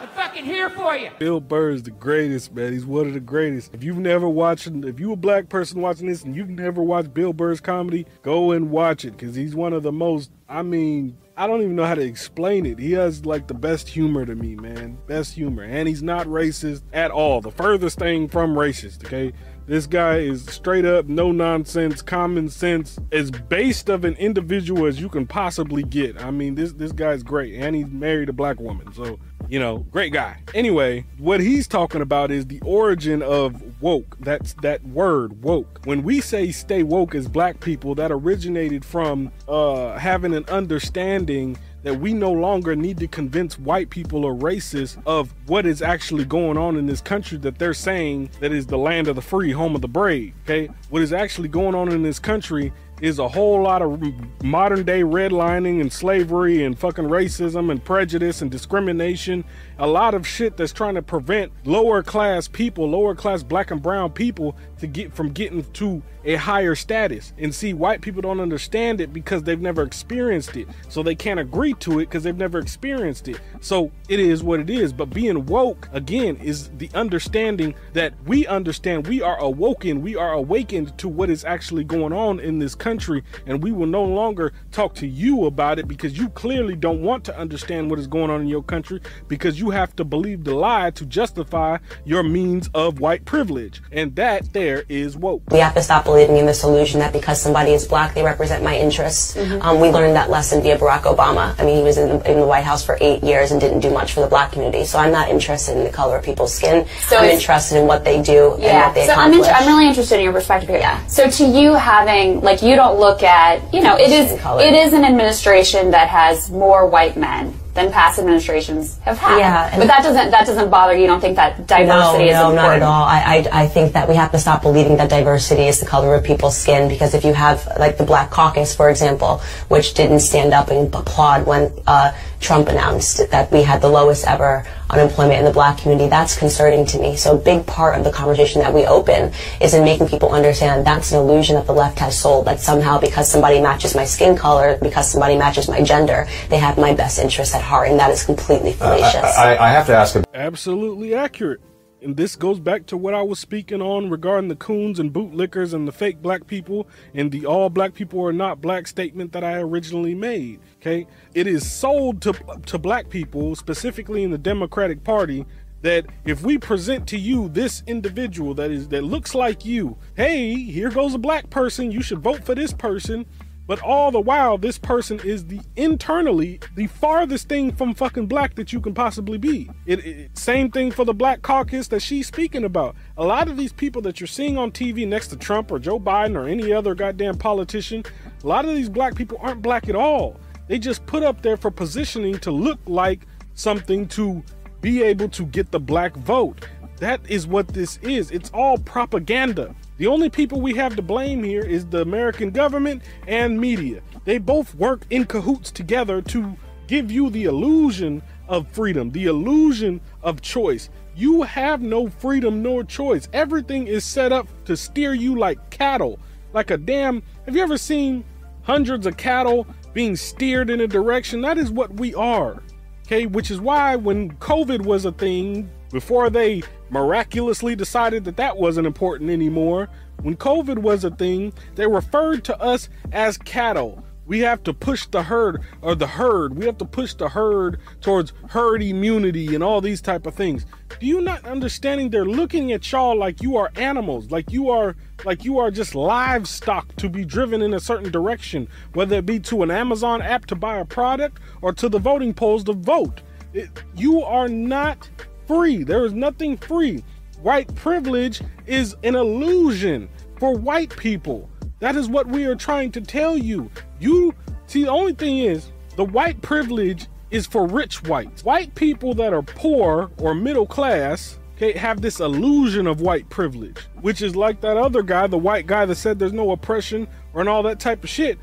I'm fucking here for you. Bill Burr is the greatest, man. He's one of the greatest. If you've never watched, if you a black person watching this and you've never watched Bill Burr's comedy, go and watch it because he's one of the most. I mean, I don't even know how to explain it. He has like the best humor to me, man. Best humor, and he's not racist at all. The furthest thing from racist. Okay, this guy is straight up, no nonsense, common sense, as based of an individual as you can possibly get. I mean, this this guy's great, and he's married a black woman, so you know, great guy. Anyway, what he's talking about is the origin of woke. That's that word woke. When we say stay woke as black people, that originated from uh, having an understanding that we no longer need to convince white people or racists of what is actually going on in this country that they're saying that is the land of the free, home of the brave. Okay, what is actually going on in this country is a whole lot of modern day redlining and slavery and fucking racism and prejudice and discrimination. A lot of shit that's trying to prevent lower class people, lower class black and brown people to get from getting to a higher status. And see, white people don't understand it because they've never experienced it. So they can't agree to it because they've never experienced it. So it is what it is. But being woke, again, is the understanding that we understand we are awoken, we are awakened to what is actually going on in this country. And we will no longer talk to you about it because you clearly don't want to understand what is going on in your country because you have to believe the lie to justify your means of white privilege. And that there is woke. We have to stop believing in this illusion that because somebody is black, they represent my interests. Um, we learned that lesson via Barack Obama. I mean, he was in the, in the White House for eight years and didn't do much for the black community. So I'm not interested in the color of people's skin. So I'm interested in what they do and Yeah, what they so I'm, accomplish. inter- I'm really interested in your perspective here. Yeah. So to you having like you don't look at you know it is, it is an administration that has more white men than past administrations have had. Yeah, but that doesn't that doesn't bother you. Don't think that diversity no, is no, important? not at all. I, I, I think that we have to stop believing that diversity is the color of people's skin because if you have, like, the Black Caucus, for example, which didn't stand up and applaud when uh, Trump announced that we had the lowest ever unemployment in the black community, that's concerning to me. So a big part of the conversation that we open is in making people understand that's an illusion that the left has sold, that somehow because somebody matches my skin color, because somebody matches my gender, they have my best interests at heart, and that is completely uh, fallacious. I, I have to ask a Absolutely accurate. And this goes back to what I was speaking on regarding the coons and bootlickers and the fake black people and the all black people are not black statement that I originally made. Okay, it is sold to to black people, specifically in the Democratic Party, that if we present to you this individual that is that looks like you, hey, here goes a black person, you should vote for this person. But all the while, this person is the internally the farthest thing from fucking black that you can possibly be. It, it- same thing for the black caucus that she's speaking about. A lot of these people that you're seeing on TV next to Trump or Joe Biden or any other goddamn politician, a lot of these black people aren't black at all. They just put up there for positioning to look like something to be able to get the black vote. That is what this is. It's all propaganda. The only people we have to blame here is the American government and media. They both work in cahoots together to give you the illusion of freedom, the illusion of choice. You have no freedom nor choice. Everything is set up to steer you like cattle, like a damn. Have you ever seen hundreds of cattle being steered in a direction? That is what we are. Okay, which is why when COVID was a thing, before they miraculously decided that that wasn't important anymore, when COVID was a thing, they referred to us as cattle. We have to push the herd or the herd. We have to push the herd towards herd immunity and all these type of things. Do you not understanding they're looking at y'all like you are animals, like you are like you are just livestock to be driven in a certain direction, whether it be to an Amazon app to buy a product or to the voting polls to vote. It, you are not free. There is nothing free. White privilege is an illusion for white people. That is what we are trying to tell you. You see, the only thing is, the white privilege is for rich whites. White people that are poor or middle class okay, have this illusion of white privilege, which is like that other guy, the white guy that said there's no oppression or and all that type of shit.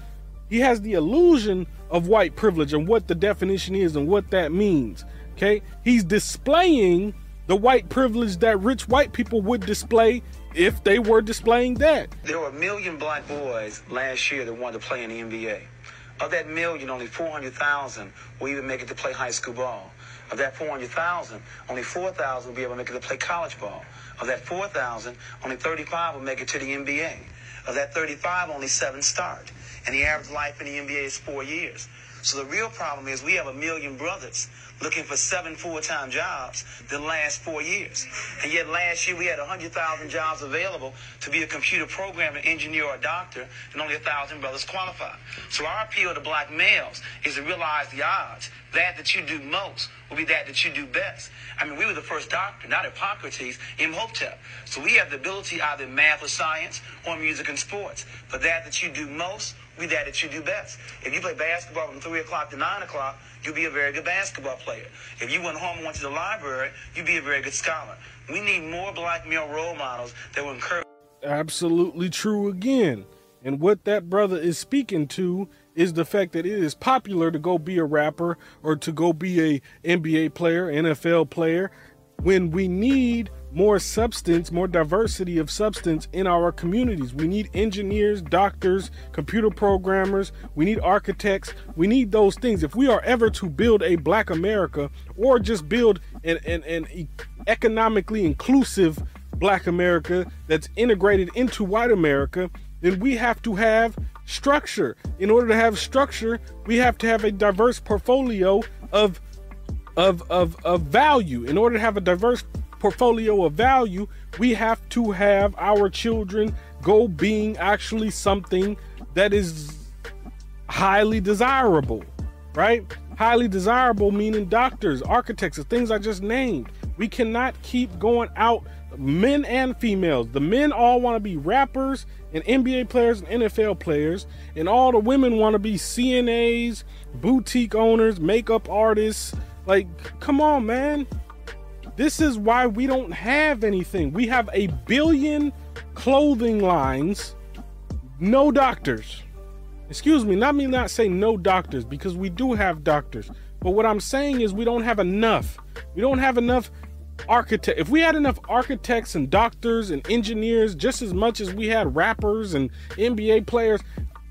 He has the illusion of white privilege and what the definition is and what that means. Okay, he's displaying the white privilege that rich white people would display if they were displaying that. There were a million black boys last year that wanted to play in the NBA. Of that million, only 400,000 will even make it to play high school ball. Of that 400,000, only 4,000 will be able to make it to play college ball. Of that 4,000, only 35 will make it to the NBA. Of that 35, only seven start. And the average life in the NBA is four years. So the real problem is we have a million brothers looking for seven full-time jobs the last four years. And yet last year we had 100,000 jobs available to be a computer programmer, engineer, or doctor, and only 1,000 brothers qualified. So our appeal to black males is to realize the odds. That that you do most will be that that you do best. I mean, we were the first doctor, not Hippocrates, Imhotep. So we have the ability either in math or science or music and sports. But that that you do most be that that you do best. If you play basketball from 3 o'clock to 9 o'clock, you'll be a very good basketball player. If you went home and went to the library, you'd be a very good scholar. We need more black male role models that will encourage. Absolutely true again. And what that brother is speaking to is the fact that it is popular to go be a rapper or to go be a NBA player, NFL player, when we need more substance, more diversity of substance in our communities. We need engineers, doctors, computer programmers, we need architects, we need those things. If we are ever to build a black America or just build an, an, an economically inclusive black America that's integrated into white America, then we have to have structure. In order to have structure, we have to have a diverse portfolio of of of, of value. In order to have a diverse portfolio of value, we have to have our children go being actually something that is highly desirable, right? Highly desirable meaning doctors, architects, the things I just named. We cannot keep going out, men and females. The men all want to be rappers and NBA players and NFL players, and all the women want to be CNAs, boutique owners, makeup artists. Like, come on, man. This is why we don't have anything. We have a billion clothing lines, no doctors. Excuse me, not me not saying no doctors because we do have doctors. But what I'm saying is we don't have enough. We don't have enough architect. If we had enough architects and doctors and engineers just as much as we had rappers and NBA players,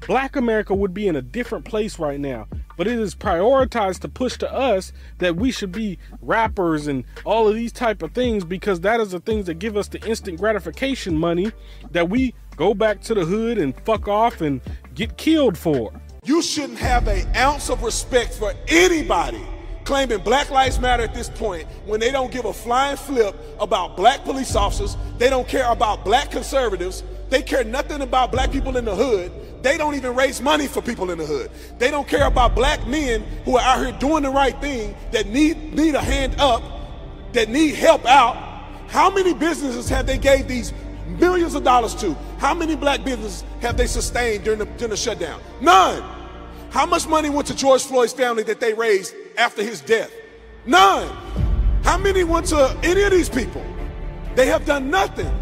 Black America would be in a different place right now. But it is prioritized to push to us that we should be rappers and all of these type of things because that is the things that give us the instant gratification money that we go back to the hood and fuck off and get killed for. You shouldn't have an ounce of respect for anybody claiming Black Lives Matter at this point when they don't give a flying flip about black police officers. They don't care about black conservatives. They care nothing about black people in the hood. They don't even raise money for people in the hood. They don't care about black men who are out here doing the right thing that need need a hand up, that need help out. How many businesses have they gave these millions of dollars to? How many black businesses have they sustained during the, during the shutdown? None. How much money went to George Floyd's family that they raised after his death? None. How many went to any of these people? They have done nothing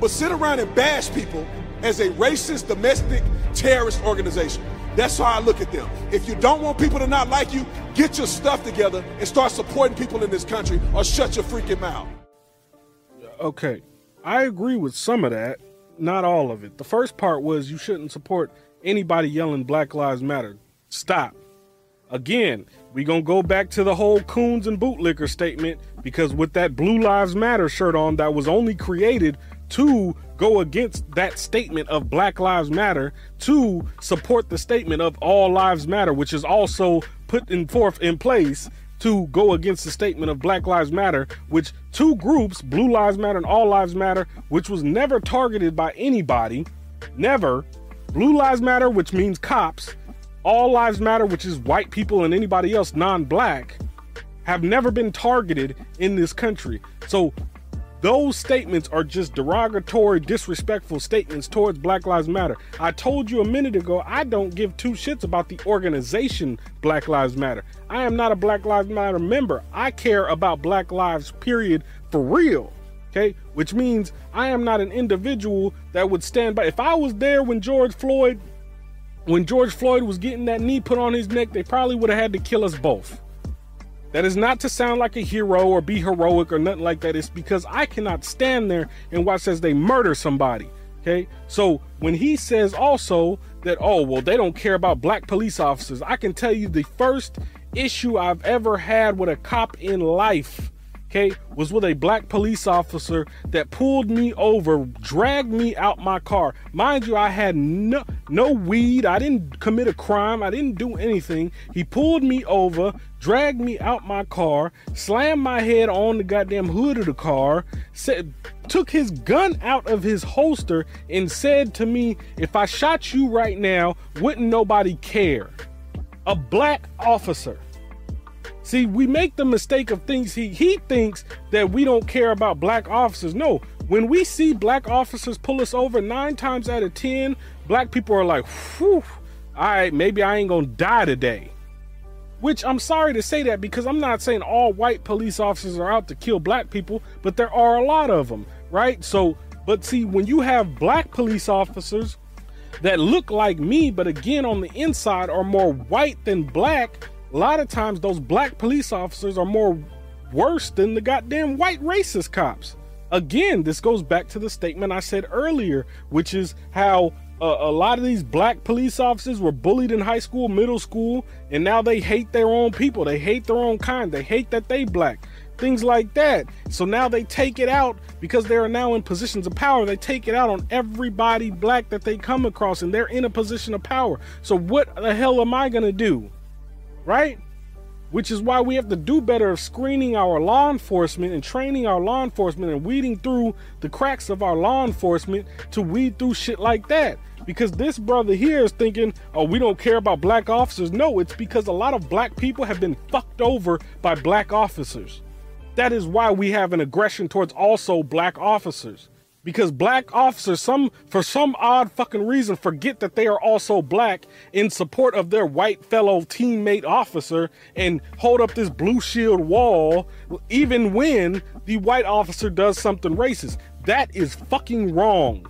but sit around and bash people as a racist, domestic, terrorist organization. That's how I look at them. If you don't want people to not like you, get your stuff together and start supporting people in this country or shut your freaking mouth. Okay, I agree with some of that, not all of it. The first part was you shouldn't support anybody yelling Black Lives Matter. Stop. Again, we gonna go back to the whole coons and bootlicker statement because with that Blue Lives Matter shirt on that was only created to go against that statement of Black Lives Matter to support the statement of All Lives Matter, which is also put in forth in place to go against the statement of Black Lives Matter, which two groups, Blue Lives Matter and All Lives Matter, which was never targeted by anybody, never. Blue Lives Matter, which means cops, All Lives Matter, which is white people and anybody else non black, have never been targeted in this country. So those statements are just derogatory, disrespectful statements towards Black Lives Matter. I told you a minute ago, I don't give two shits about the organization Black Lives Matter. I am not a Black Lives Matter member. I care about Black Lives, period, for real. Okay? Which means I am not an individual that would stand by. If I was there when George Floyd, when George Floyd was getting that knee put on his neck, they probably would have had to kill us both. That is not to sound like a hero or be heroic or nothing like that. It's because I cannot stand there and watch as they murder somebody. Okay. So when he says also that, oh, well, they don't care about black police officers, I can tell you the first issue I've ever had with a cop in life okay, was with a black police officer that pulled me over, dragged me out my car. Mind you, I had no no weed. I didn't commit a crime. I didn't do anything. He pulled me over, dragged me out my car, slammed my head on the goddamn hood of the car, said took his gun out of his holster and said to me, "If I shot you right now, wouldn't nobody care?" A black officer. See, we make the mistake of things he he thinks that we don't care about black officers. No, when we see black officers pull us over, nine times out of ten, black people are like, "Whew, all right, maybe I ain't gonna die today." Which I'm sorry to say that because I'm not saying all white police officers are out to kill black people, but there are a lot of them, right? So, but see, when you have black police officers that look like me, but again on the inside are more white than black, a lot of times those black police officers are more worse than the goddamn white racist cops. Again, this goes back to the statement I said earlier, which is how uh, a lot of these black police officers were bullied in high school, middle school, and now they hate their own people. They hate their own kind. They hate that they black. Things like that. So now they take it out because they are now in positions of power. They take it out on everybody black that they come across, and they're in a position of power. So what the hell am I gonna do? Right? Which is why we have to do better of screening our law enforcement and training our law enforcement and weeding through the cracks of our law enforcement to weed through shit like that. Because this brother here is thinking, oh, we don't care about black officers. No, it's because a lot of black people have been fucked over by black officers. That is why we have an aggression towards also black officers because black officers some for some odd fucking reason forget that they are also black in support of their white fellow teammate officer and hold up this blue shield wall even when the white officer does something racist. That is fucking wrong.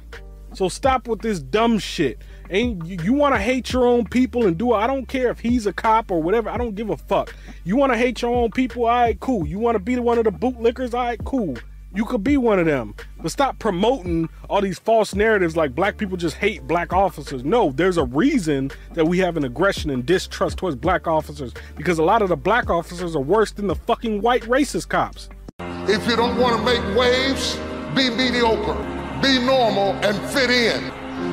So stop with this dumb shit. And you, you want to hate your own people and do it i don't care if he's a cop or whatever i don't give a fuck. You want to hate your own people all right cool. You want to be one of the bootlickers all right cool you could be one of them. But stop promoting all these false narratives like black people just hate black officers. No, there's a reason that we have an aggression and distrust towards black officers because a lot of the black officers are worse than the fucking white racist cops. If you don't want to make waves, be mediocre, be normal, and fit in.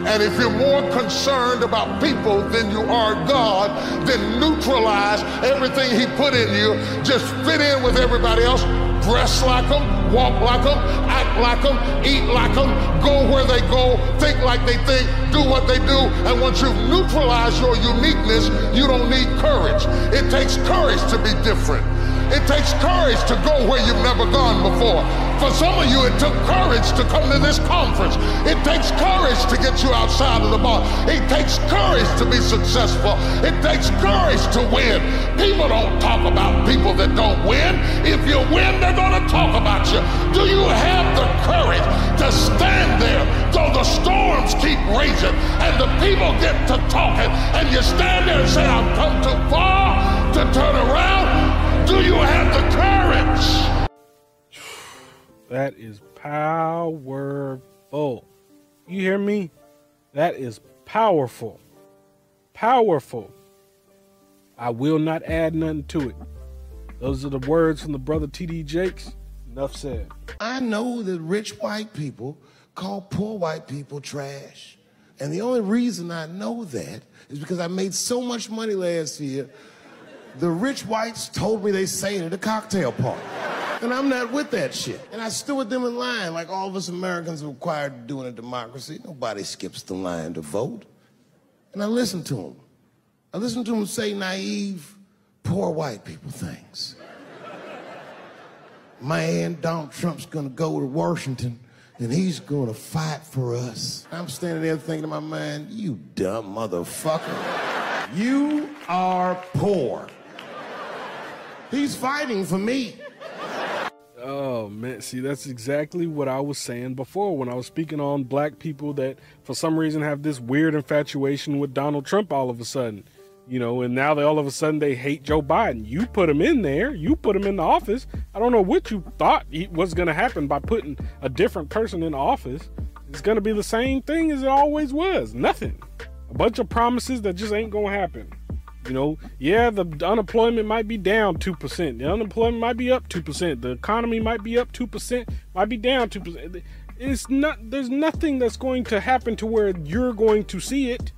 And if you're more concerned about people than you are God, then neutralize everything He put in you. Just fit in with everybody else dress like them, walk like them, act like them, eat like them, go where they go, think like they think, do what they do. And once you've neutralized your uniqueness, you don't need courage. It takes courage to be different. It takes courage to go where you've never gone before. For some of you, it took courage to come to this conference. It takes courage to get you outside of the bar. It takes courage to be successful. It takes courage to win. People don't talk about people that don't win. If you win, they're going to talk about you. Do you have the courage to stand there though the storms keep raging and the people get to talking and you stand there and say, I've come too far to turn around? Do you have the courage? That is powerful. You hear me? That is powerful. Powerful. I will not add nothing to it. Those are the words from the brother TD Jakes. Enough said. I know that rich white people call poor white people trash. And the only reason I know that is because I made so much money last year. The rich whites told me they say it at a cocktail party. And I'm not with that shit. And I stood with them in line like all of us Americans are required to do in a democracy. Nobody skips the line to vote. And I listened to them. I listened to them say naive, poor white people things. Man, Donald Trump's gonna go to Washington and he's gonna fight for us. I'm standing there thinking in my mind, you dumb motherfucker. You are poor. He's fighting for me. Oh man, see that's exactly what I was saying before when I was speaking on black people that for some reason have this weird infatuation with Donald Trump all of a sudden. You know, and now they all of a sudden they hate Joe Biden. You put him in there, you put him in the office. I don't know what you thought was going to happen by putting a different person in office. It's going to be the same thing as it always was. Nothing. A bunch of promises that just ain't going to happen. You know, yeah, the unemployment might be down 2%. The unemployment might be up 2%. The economy might be up 2%, might be down 2%. It's not there's nothing that's going to happen to where you're going to see it.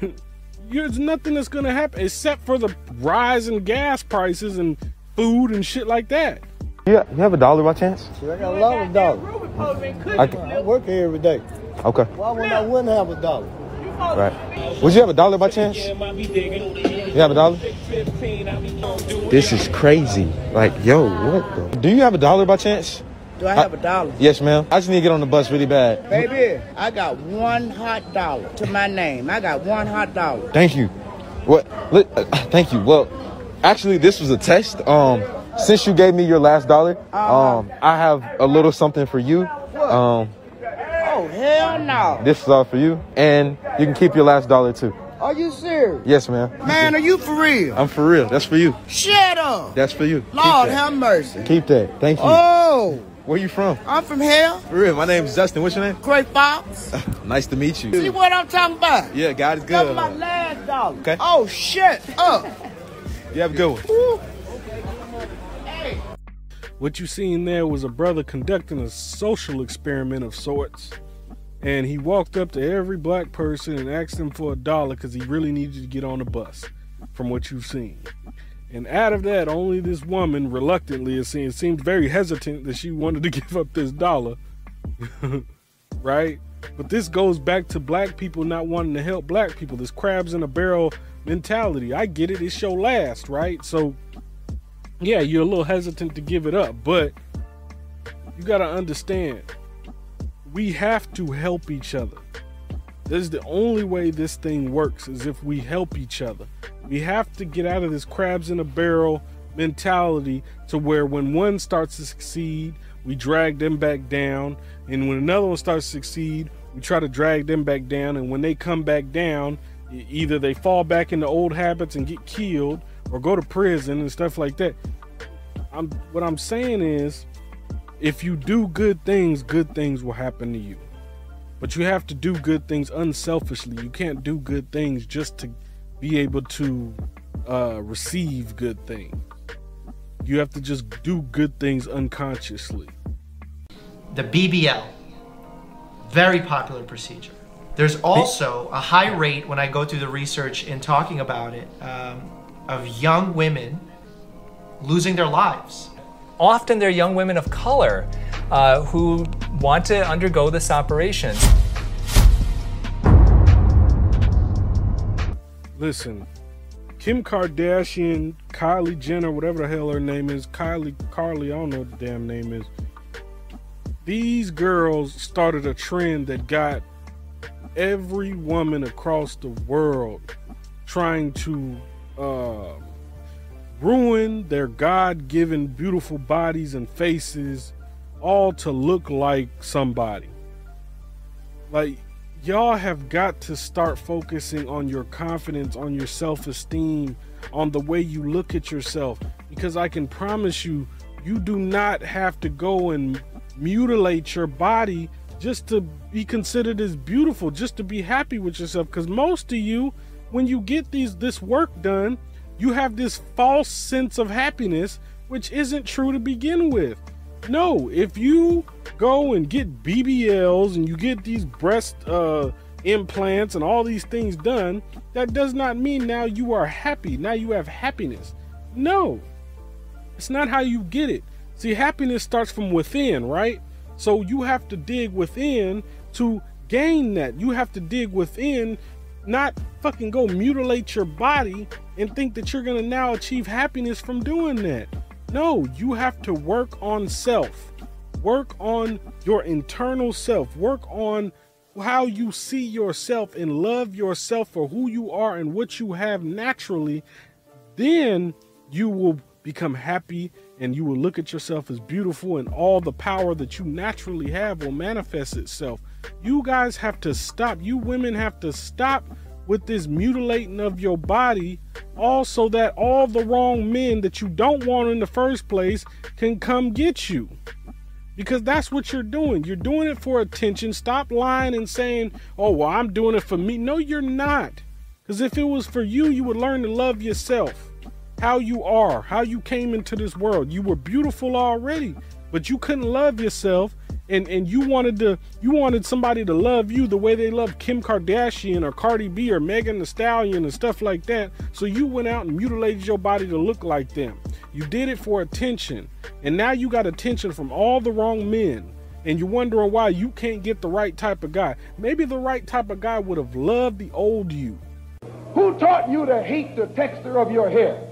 there's nothing that's going to happen except for the rise in gas prices and food and shit like that. Yeah, you have a dollar by chance? I got a lot of dollars. I I work here every day. Okay. Why would I wouldn't have a dollar? Right. Would you have a dollar by chance? You have a dollar? This is crazy. Like, yo, what the? Do you have a dollar by chance? Do I have a dollar? Yes, ma'am. I just need to get on the bus really bad. Baby, I got one hot dollar to my name. I got one hot dollar. Thank you. What? uh, Thank you. Well, actually, this was a test. Um, since you gave me your last dollar, um, I have a little something for you. Um, hell no. this is all for you, and you can keep your last dollar too. Are you serious? Yes, ma'am. Man, are you for real? I'm for real. That's for you. Shut up. That's for you. Lord have mercy. Keep that. Thank you. Oh, Where you from? I'm from hell. For real. My name's Justin. What's your name? Great Fox. Nice to meet you. See you. what I'm talking about? Yeah, God is That's good. my last dollar. Okay. Oh, shut up. You have a good one. What you seen there was a brother conducting a social experiment of sorts. And he walked up to every black person and asked them for a dollar because he really needed to get on the bus, from what you've seen. And out of that, only this woman reluctantly is seen, seemed very hesitant that she wanted to give up this dollar. right? But this goes back to black people not wanting to help black people. This crabs in a barrel mentality. I get it, it's your last, right? So yeah, you're a little hesitant to give it up, but you got to understand we have to help each other. This is the only way this thing works is if we help each other. We have to get out of this crabs in a barrel mentality to where when one starts to succeed, we drag them back down, and when another one starts to succeed, we try to drag them back down, and when they come back down, either they fall back into old habits and get killed or go to prison and stuff like that. I'm what I'm saying is if you do good things, good things will happen to you. But you have to do good things unselfishly. You can't do good things just to be able to uh, receive good things. You have to just do good things unconsciously. the BBL, very popular procedure. There's also a high rate when I go through the research in talking about it um, of young women losing their lives. Often they're young women of color uh, who want to undergo this operation. Listen, Kim Kardashian, Kylie Jenner, whatever the hell her name is, Kylie, Carly, I don't know what the damn name is. These girls started a trend that got every woman across the world trying to uh, ruin their God given beautiful bodies and faces, all to look like somebody. Like, y'all have got to start focusing on your confidence, on your self esteem, on the way you look at yourself. Because I can promise you, you do not have to go and mutilate your body just to be considered as beautiful, just to be happy with yourself. Because most of you, when you get these this work done, you have this false sense of happiness, which isn't true to begin with. No, if you go and get BBLs and you get these breast uh, implants and all these things done, that does not mean now you are happy. Now you have happiness. No, it's not how you get it. See, happiness starts from within, right? So you have to dig within to gain that. You have to dig within, not fucking go mutilate your body and think that you're gonna now achieve happiness from doing that. No, you have to work on self. Work on your internal self. Work on how you see yourself and love yourself for who you are and what you have naturally. Then you will become happy and you will look at yourself as beautiful and all the power that you naturally have will manifest itself. You guys have to stop. You women have to stop with this mutilating of your body also that all the wrong men that you don't want in the first place can come get you. Because that's what you're doing. You're doing it for attention. Stop lying and saying oh well i'm doing it for me. No you're not. Because if it was for you you would learn to love yourself how you are how you came into this world you were beautiful already but you couldn't love yourself and and you wanted to you wanted somebody to love you the way they love Kim Kardashian or Cardi B or Megan Thee Stallion and stuff like that. So you went out and mutilated your body to look like them. You did it for attention, and now you got attention from all the wrong men. And you're wondering why you can't get the right type of guy. Maybe the right type of guy would have loved the old you. Who taught you to hate the texture of your hair?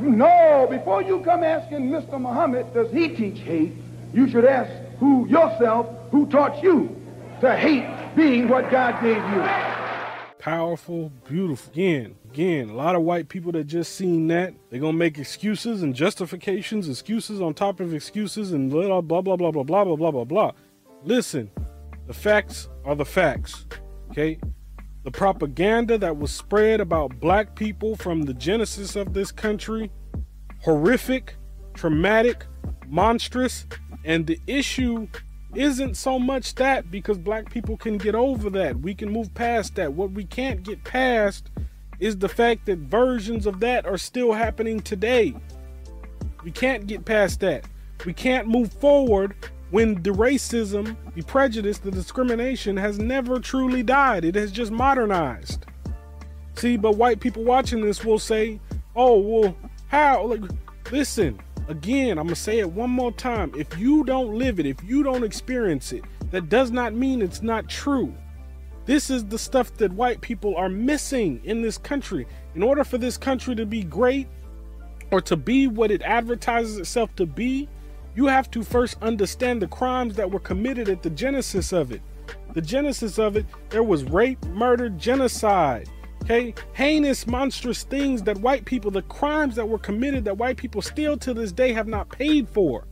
No, before you come asking Mr. Muhammad, does he teach hate? You should ask who yourself, who taught you to hate being what God gave you. Powerful, beautiful. Again, again, a lot of white people that just seen that, they're gonna make excuses and justifications, excuses on top of excuses, and blah blah blah blah blah blah blah blah blah blah. Listen, the facts are the facts. Okay? The propaganda that was spread about black people from the genesis of this country, horrific, traumatic, monstrous, and the issue isn't so much that because black people can get over that. We can move past that. What we can't get past is the fact that versions of that are still happening today. We can't get past that. We can't move forward when the racism, the prejudice, the discrimination has never truly died. It has just modernized. See, but white people watching this will say, oh, well, how? Like, listen, again, I'm going to say it one more time. If you don't live it, if you don't experience it, that does not mean it's not true. This is the stuff that white people are missing in this country. In order for this country to be great or to be what it advertises itself to be, you have to first understand the crimes that were committed at the genesis of it. The genesis of it, there was rape, murder, genocide. Okay, heinous, monstrous things that white people, the crimes that were committed that white people still to this day have not paid for.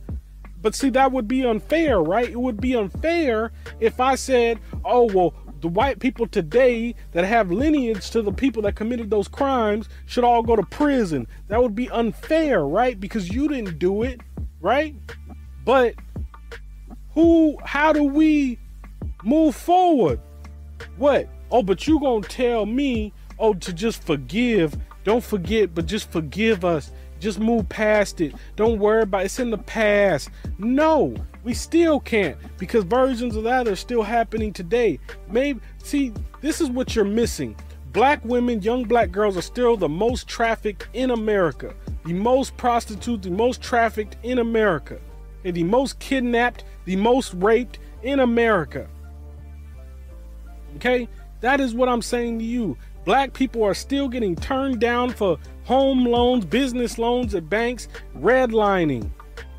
But see, that would be unfair, right? It would be unfair if I said, oh, well, the white people today that have lineage to the people that committed those crimes should all go to prison. That would be unfair, right? Because you didn't do it, right? But who, how do we move forward? What? Oh, but you gonna tell me, oh, to just forgive. Don't forget, but just forgive us. Just move past it. Don't worry about it. It's in the past. No, we still can't because versions of that are still happening today. Maybe see, this is what you're missing. Black women, young black girls are still the most trafficked in America. The most prostitutes, the most trafficked in America. And the most kidnapped, the most raped in America. Okay? That is what I'm saying to you. Black people are still getting turned down for home loans, business loans at banks, redlining.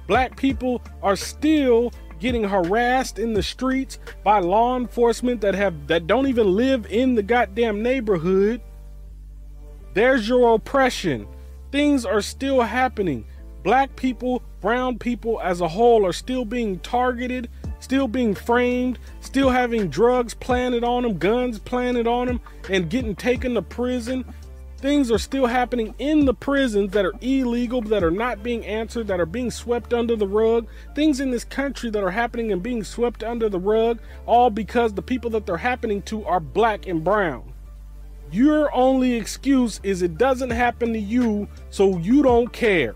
Black people are still getting harassed in the streets by law enforcement that have that don't even live in the goddamn neighborhood. There's your oppression. Things are still happening. Black people, brown people as a whole are still being targeted still being framed, still having drugs planted on them, guns planted on them, and getting taken to prison. Things are still happening in the prisons that are illegal, that are not being answered, that are being swept under the rug. Things in this country that are happening and being swept under the rug, all because the people that they're happening to are black and brown. Your only excuse is it doesn't happen to you, so you don't care.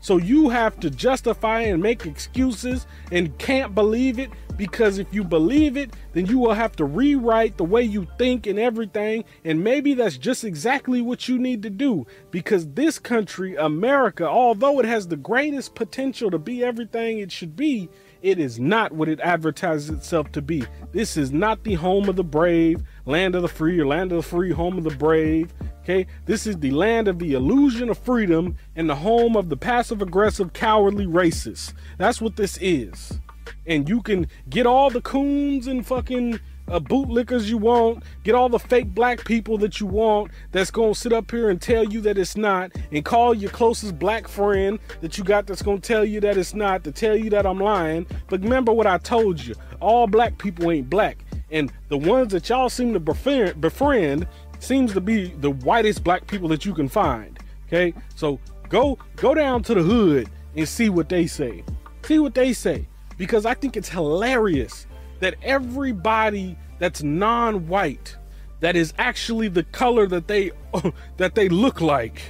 So you have to justify and make excuses and can't believe it because if you believe it, then you will have to rewrite the way you think and everything. And maybe that's just exactly what you need to do because this country, America, although it has the greatest potential to be everything it should be, it is not what it advertises itself to be. This is not the home of the brave, land of the free, or land of the free, home of the brave. Okay, this is the land of the illusion of freedom and the home of the passive aggressive, cowardly racists. That's what this is. And you can get all the coons and fucking uh, bootlickers you want, get all the fake black people that you want that's gonna sit up here and tell you that it's not, and call your closest black friend that you got that's gonna tell you that it's not, to tell you that I'm lying. But remember what I told you all black people ain't black. And the ones that y'all seem to befriend, befriend seems to be the whitest black people that you can find. Okay, so go go down to the hood and see what they say. See what they say because I think it's hilarious that everybody that's non-white that is actually the color that they that they look like,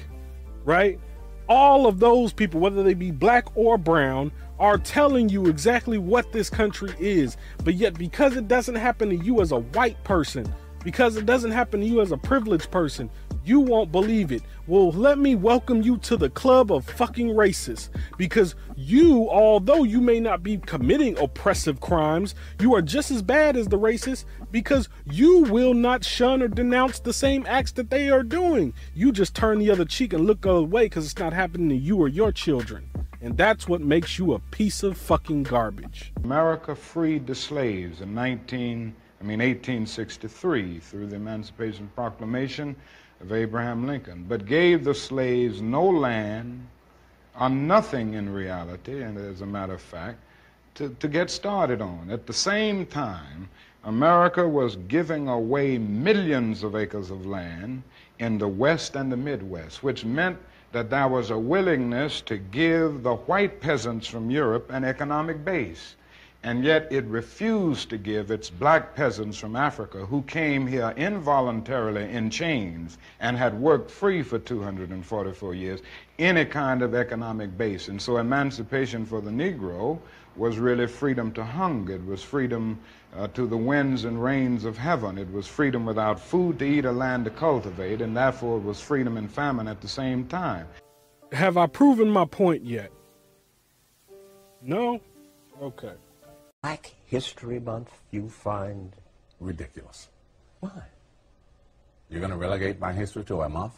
right? All of those people, whether they be black or brown, are telling you exactly what this country is. But yet, because it doesn't happen to you as a white person, because it doesn't happen to you as a privileged person, you won't believe it. Well, let me welcome you to the club of fucking racists. Because you, although you may not be committing oppressive crimes, you are just as bad as the racists because you will not shun or denounce the same acts that they are doing. You just turn the other cheek and look away because it's not happening to you or your children. And that's what makes you a piece of fucking garbage. America freed the slaves in 19, I mean 1863 through the Emancipation Proclamation of Abraham Lincoln, but gave the slaves no land or nothing in reality, and as a matter of fact, to, to get started on. At the same time, America was giving away millions of acres of land in the West and the Midwest, which meant that there was a willingness to give the white peasants from Europe an economic base. And yet it refused to give its black peasants from Africa who came here involuntarily in chains and had worked free for 244 years any kind of economic base. And so emancipation for the Negro was really freedom to hunger. It was freedom uh, to the winds and rains of heaven. It was freedom without food to eat or land to cultivate, and therefore it was freedom and famine at the same time. Have I proven my point yet? No? Okay. Black History Month you find ridiculous. Why? You're going to relegate my history to a month?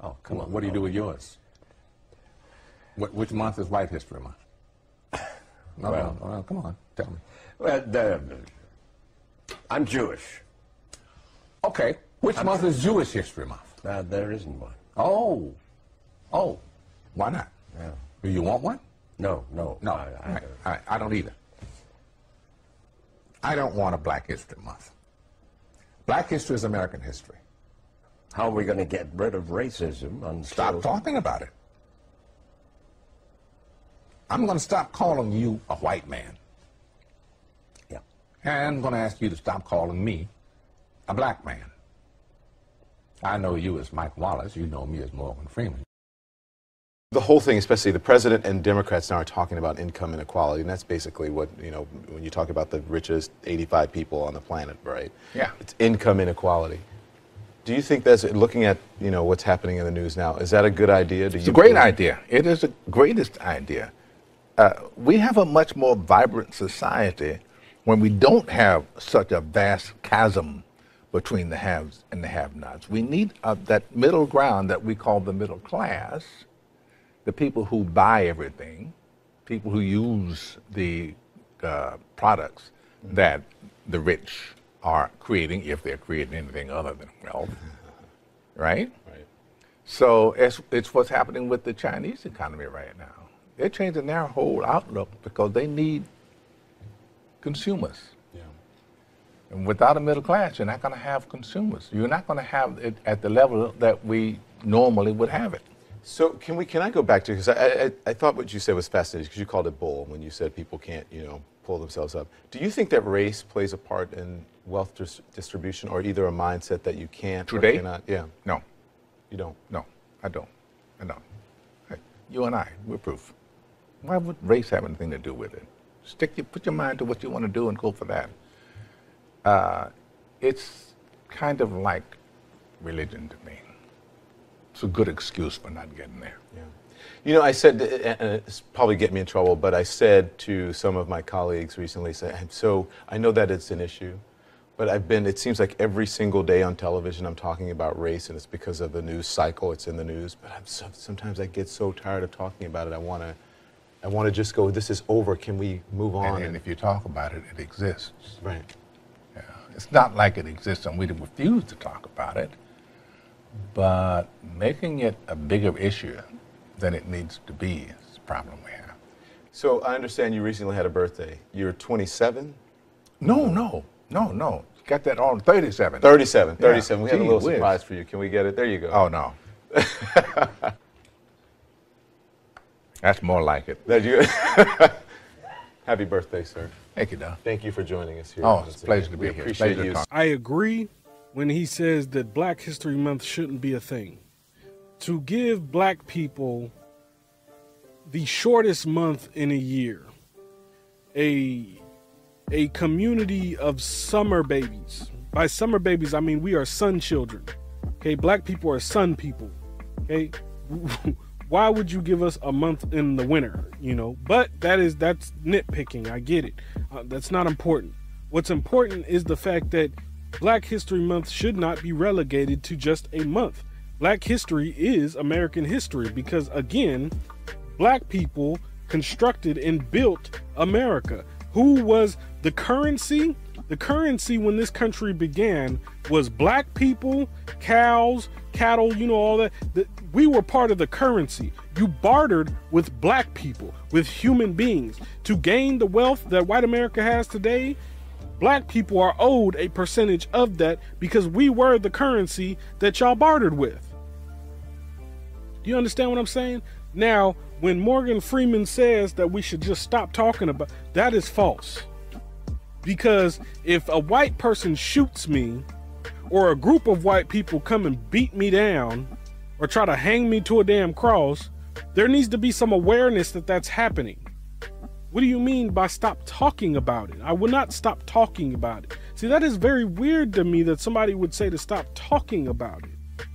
Oh, come on. What do you do with yours? What, which month is White History Month? No, Well- no, no, come on, tell me. Well, the, I'm Jewish. Okay, which I'm month is Jewish History Month? Uh, there isn't one. Oh, oh, why not? Yeah. Do you want one? No, no. No, I, I, I don't either. I don't want a Black History Month. Black history is American history. How are we going to get rid of racism? Until... Stop talking about it. I'm going to stop calling you a white man. Yeah. And I'm going to ask you to stop calling me a black man. I know you as Mike Wallace. You know me as Morgan Freeman. The whole thing, especially the president and Democrats now are talking about income inequality, and that's basically what, you know, when you talk about the richest 85 people on the planet, right? Yeah. It's income inequality. Do you think that's, looking at, you know, what's happening in the news now, is that a good idea? Do It's a great idea. It is the greatest idea. Uh, we have a much more vibrant society when we don't have such a vast chasm between the haves and the have-nots. We need uh, that middle ground that we call the middle class, the people who buy everything, people who use the uh, products that the rich are creating, if they're creating anything other than wealth, right? Right. So it's, it's what's happening with the Chinese economy right now. They're changing their whole outlook because they need consumers. And without a middle class, you're not going to have consumers. You're not going to have it at the level that we normally would have it. So can we? Can I go back to because I, I I thought what you said was fascinating because you called it bull when you said people can't you know pull themselves up. Do you think that race plays a part in wealth dis- distribution or either a mindset that you can't or Today? cannot? Yeah. No. You don't. No, I don't. I don't. Hey, you and I, we're proof. Why would race have anything to do with it? Stick your, put your mind to what you want to do and go for that. Uh, it's kind of like religion to me. It's a good excuse for not getting there. Yeah. You know, I said, uh, uh, uh, and it's probably get me in trouble, but I said to some of my colleagues recently, say, so I know that it's an issue, but I've been. It seems like every single day on television, I'm talking about race, and it's because of the news cycle. It's in the news, but I'm so, sometimes I get so tired of talking about it. I want to, I want to just go. This is over. Can we move on? And, and if you talk about it, it exists. Right. Yeah. It's not like it exists and we refuse to talk about it, but making it a bigger issue than it needs to be is the problem we have. So I understand you recently had a birthday. You're 27. No, no, no, no. You got that on 37. 37. Yeah. 37. We have a little whiz. surprise for you. Can we get it? There you go. Oh, no. That's more like it. That you. Happy birthday, sir. Thank you, Don. Thank you for joining us here. Oh, it's a pleasure again. to We be here. Appreciate Pleasure to you. talk. I agree when he says that Black History Month shouldn't be a thing. To give black people the shortest month in a year, a a community of summer babies. By summer babies, I mean we are sun children. Okay, black people are sun people. Okay, why would you give us a month in the winter? You know, but that is that's nitpicking. I get it. Uh, that's not important. What's important is the fact that Black History Month should not be relegated to just a month. Black history is American history because, again, black people constructed and built America. Who was the currency? The currency when this country began was black people, cows, cattle, you know, all that. We were part of the currency. You bartered with black people, with human beings. To gain the wealth that white America has today, black people are owed a percentage of that because we were the currency that y'all bartered with. Do you understand what I'm saying? Now, when Morgan Freeman says that we should just stop talking about that is false. Because if a white person shoots me or a group of white people come and beat me down or try to hang me to a damn cross, there needs to be some awareness that that's happening. What do you mean by stop talking about it? I will not stop talking about it. See, that is very weird to me that somebody would say to stop talking about it.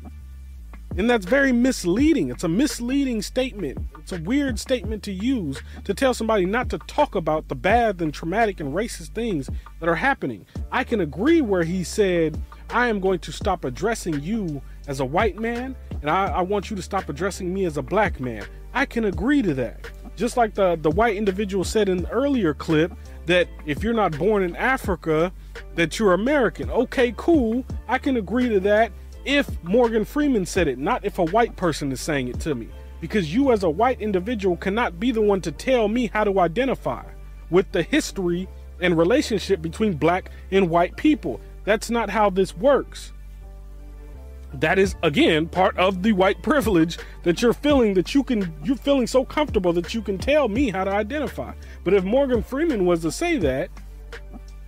And that's very misleading. It's a misleading statement. It's a weird statement to use to tell somebody not to talk about the bad and traumatic and racist things that are happening. I can agree where he said, I am going to stop addressing you as a white man, and I, I want you to stop addressing me as a black man. I can agree to that. Just like the, the white individual said in the earlier clip that if you're not born in Africa, that you're American. Okay, cool. I can agree to that if Morgan Freeman said it, not if a white person is saying it to me. Because you, as a white individual, cannot be the one to tell me how to identify with the history and relationship between black and white people. That's not how this works. That is again part of the white privilege that you're feeling that you can you're feeling so comfortable that you can tell me how to identify. But if Morgan Freeman was to say that,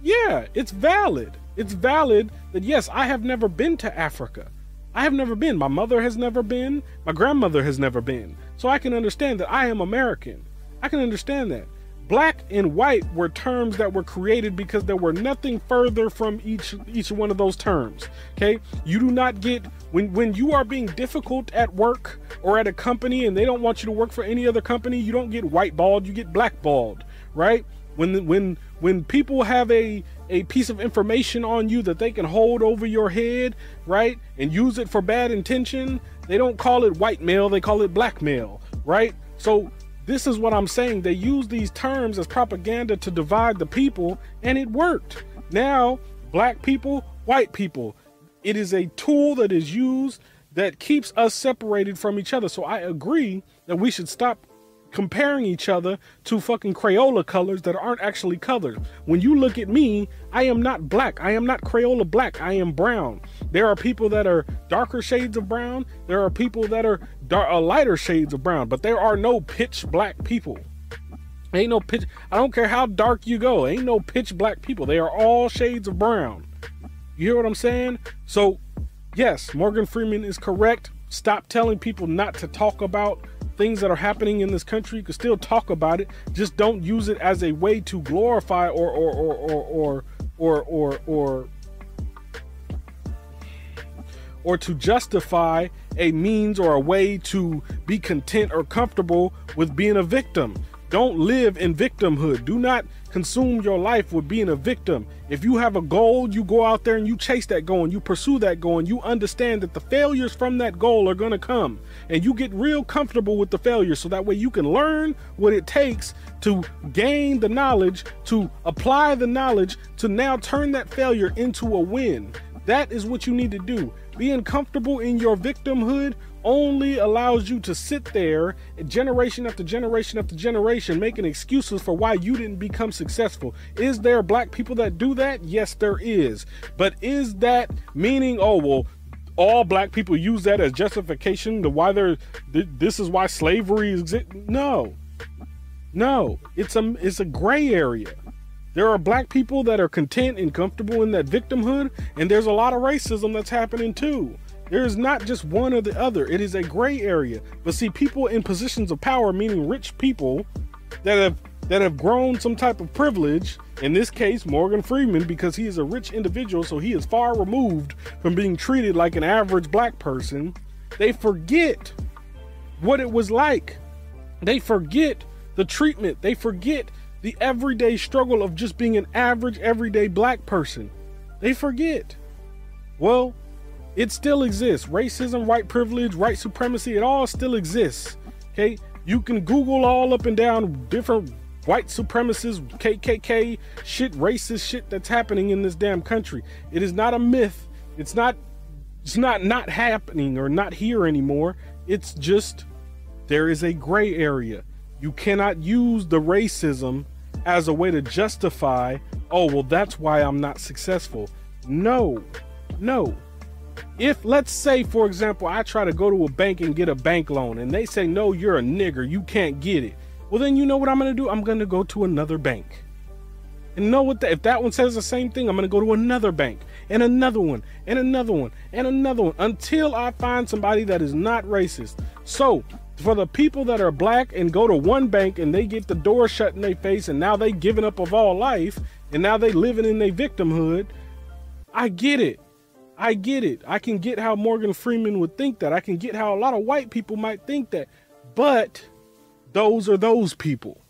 yeah, it's valid. It's valid that yes, I have never been to Africa. I have never been. My mother has never been. My grandmother has never been. So I can understand that I am American. I can understand that. Black and white were terms that were created because there were nothing further from each each one of those terms. Okay? You do not get when when you are being difficult at work or at a company and they don't want you to work for any other company, you don't get whiteballed, you get blackballed, right? When when when people have a a piece of information on you that they can hold over your head, right? And use it for bad intention, they don't call it white mail, they call it blackmail, right? So this is what I'm saying. They use these terms as propaganda to divide the people, and it worked. Now, black people, white people, it is a tool that is used that keeps us separated from each other. So I agree that we should stop comparing each other to fucking Crayola colors that aren't actually colors. When you look at me, I am not black. I am not Crayola black. I am brown. There are people that are darker shades of brown. There are people that are dar- uh, lighter shades of brown, but there are no pitch black people. Ain't no pitch. I don't care how dark you go. Ain't no pitch black people. They are all shades of brown. You hear what I'm saying? So, yes, Morgan Freeman is correct. Stop telling people not to talk about things that are happening in this country. You can still talk about it. Just don't use it as a way to glorify or or or or or or or, or or to justify a means or a way to be content or comfortable with being a victim. Don't live in victimhood. Do not consume your life with being a victim. If you have a goal, you go out there and you chase that goal and you pursue that goal and you understand that the failures from that goal are going to come. And you get real comfortable with the failures so that way you can learn what it takes to gain the knowledge, to apply the knowledge, to now turn that failure into a win. That is what you need to do. Being comfortable in your victimhood only allows you to sit there generation after generation after generation making excuses for why you didn't become successful. Is there black people that do that? Yes, there is. But is that meaning, oh, well, all black people use that as justification to why they're th- this is why slavery exists? No. No, it's a it's a gray area. There are black people that are content and comfortable in that victimhood, and there's a lot of racism that's happening too. There is not just one or the other. It is a gray area. But see, people in positions of power, meaning rich people that have that have grown some type of privilege, in this case, Morgan Freeman, because he is a rich individual, so he is far removed from being treated like an average black person, they forget what it was like. They forget the treatment. They forget the everyday struggle of just being an average, everyday black person. They forget. Well, it still exists. Racism, white privilege, white supremacy, it all still exists. Okay? You can Google all up and down different white supremacists, KKK shit, racist shit that's happening in this damn country. It is not a myth. It's not it's not not happening or not here anymore. It's just there is a gray area. You cannot use the racism as a way to justify, oh, well, that's why I'm not successful. No, no. If, let's say, for example, I try to go to a bank and get a bank loan and they say, no, you're a nigger, you can't get it. Well, then you know what I'm going to do? I'm going to go to another bank. And know what? If that one says the same thing, I'm going to go to another bank and another one and another one and another one until I find somebody that is not racist. So, for the people that are black and go to one bank and they get the door shut in their face and now they giving up of all life and now they living in their victimhood, I get it. I get it. I can get how Morgan Freeman would think that. I can get how a lot of white people might think that. But those are those people.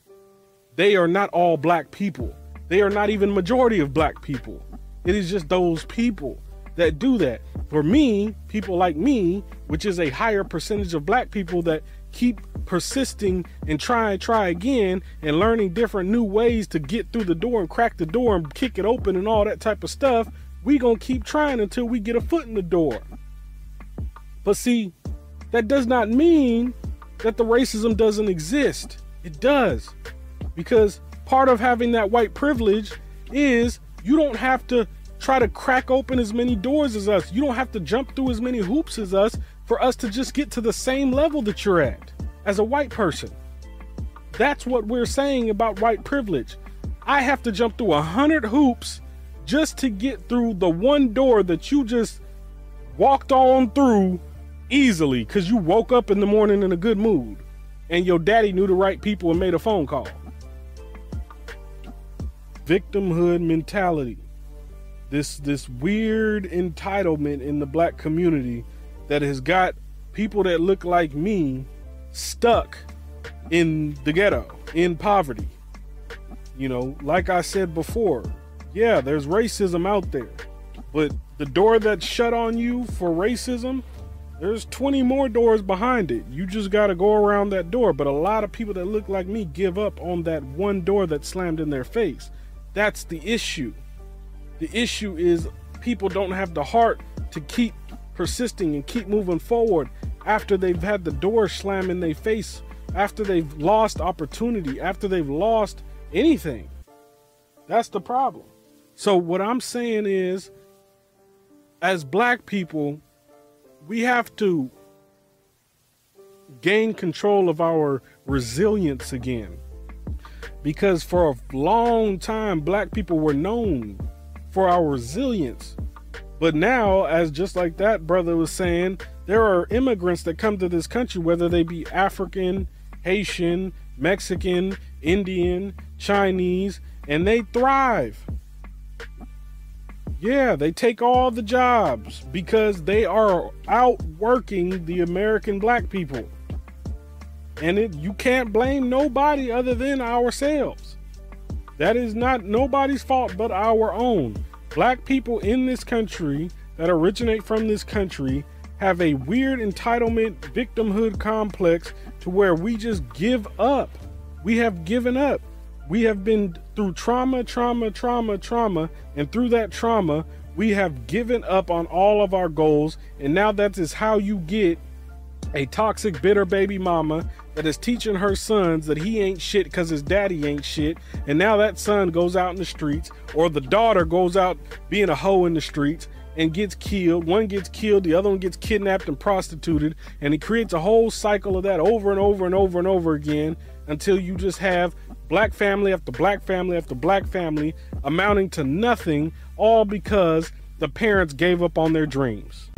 They are not all black people. They are not even majority of black people. It is just those people that do that. For me, people like me, which is a higher percentage of black people that keep persisting and try and try again and learning different new ways to get through the door and crack the door and kick it open and all that type of stuff, we gonna keep trying until we get a foot in the door. But see, that does not mean that the racism doesn't exist. It does. Because part of having that white privilege is you don't have to try to crack open as many doors as us. You don't have to jump through as many hoops as us for us to just get to the same level that you're at as a white person. That's what we're saying about white privilege. I have to jump through a hundred hoops just to get through the one door that you just walked on through easily because you woke up in the morning in a good mood and your daddy knew the right people and made a phone call. Victimhood mentality. This this weird entitlement in the black community that has got people that look like me stuck in the ghetto, in poverty. You know, like I said before, yeah, there's racism out there. But the door that's shut on you for racism, there's 20 more doors behind it. You just got to go around that door. But a lot of people that look like me give up on that one door that slammed in their face. That's the issue. The issue is people don't have the heart to keep persisting and keep moving forward after they've had the door slam in their face after they've lost opportunity, after they've lost anything. That's the problem. So, what I'm saying is, as black people, we have to gain control of our resilience again. Because for a long time, black people were known for our resilience. But now, as just like that brother was saying, there are immigrants that come to this country, whether they be African, Haitian, Mexican, Indian, Chinese, and they thrive. Yeah, they take all the jobs because they are outworking the American black people. And it, you can't blame nobody other than ourselves. That is not nobody's fault but our own. Black people in this country that originate from this country have a weird entitlement victimhood complex to where we just give up. We have given up. We have been through trauma, trauma, trauma, trauma, and through that trauma, we have given up on all of our goals. And now that is how you get a toxic, bitter baby mama that is teaching her sons that he ain't shit because his daddy ain't shit. And now that son goes out in the streets, or the daughter goes out being a hoe in the streets and gets killed. One gets killed, the other one gets kidnapped and prostituted. And it creates a whole cycle of that over and over and over and over again until you just have black family after black family after black family amounting to nothing, all because the parents gave up on their dreams.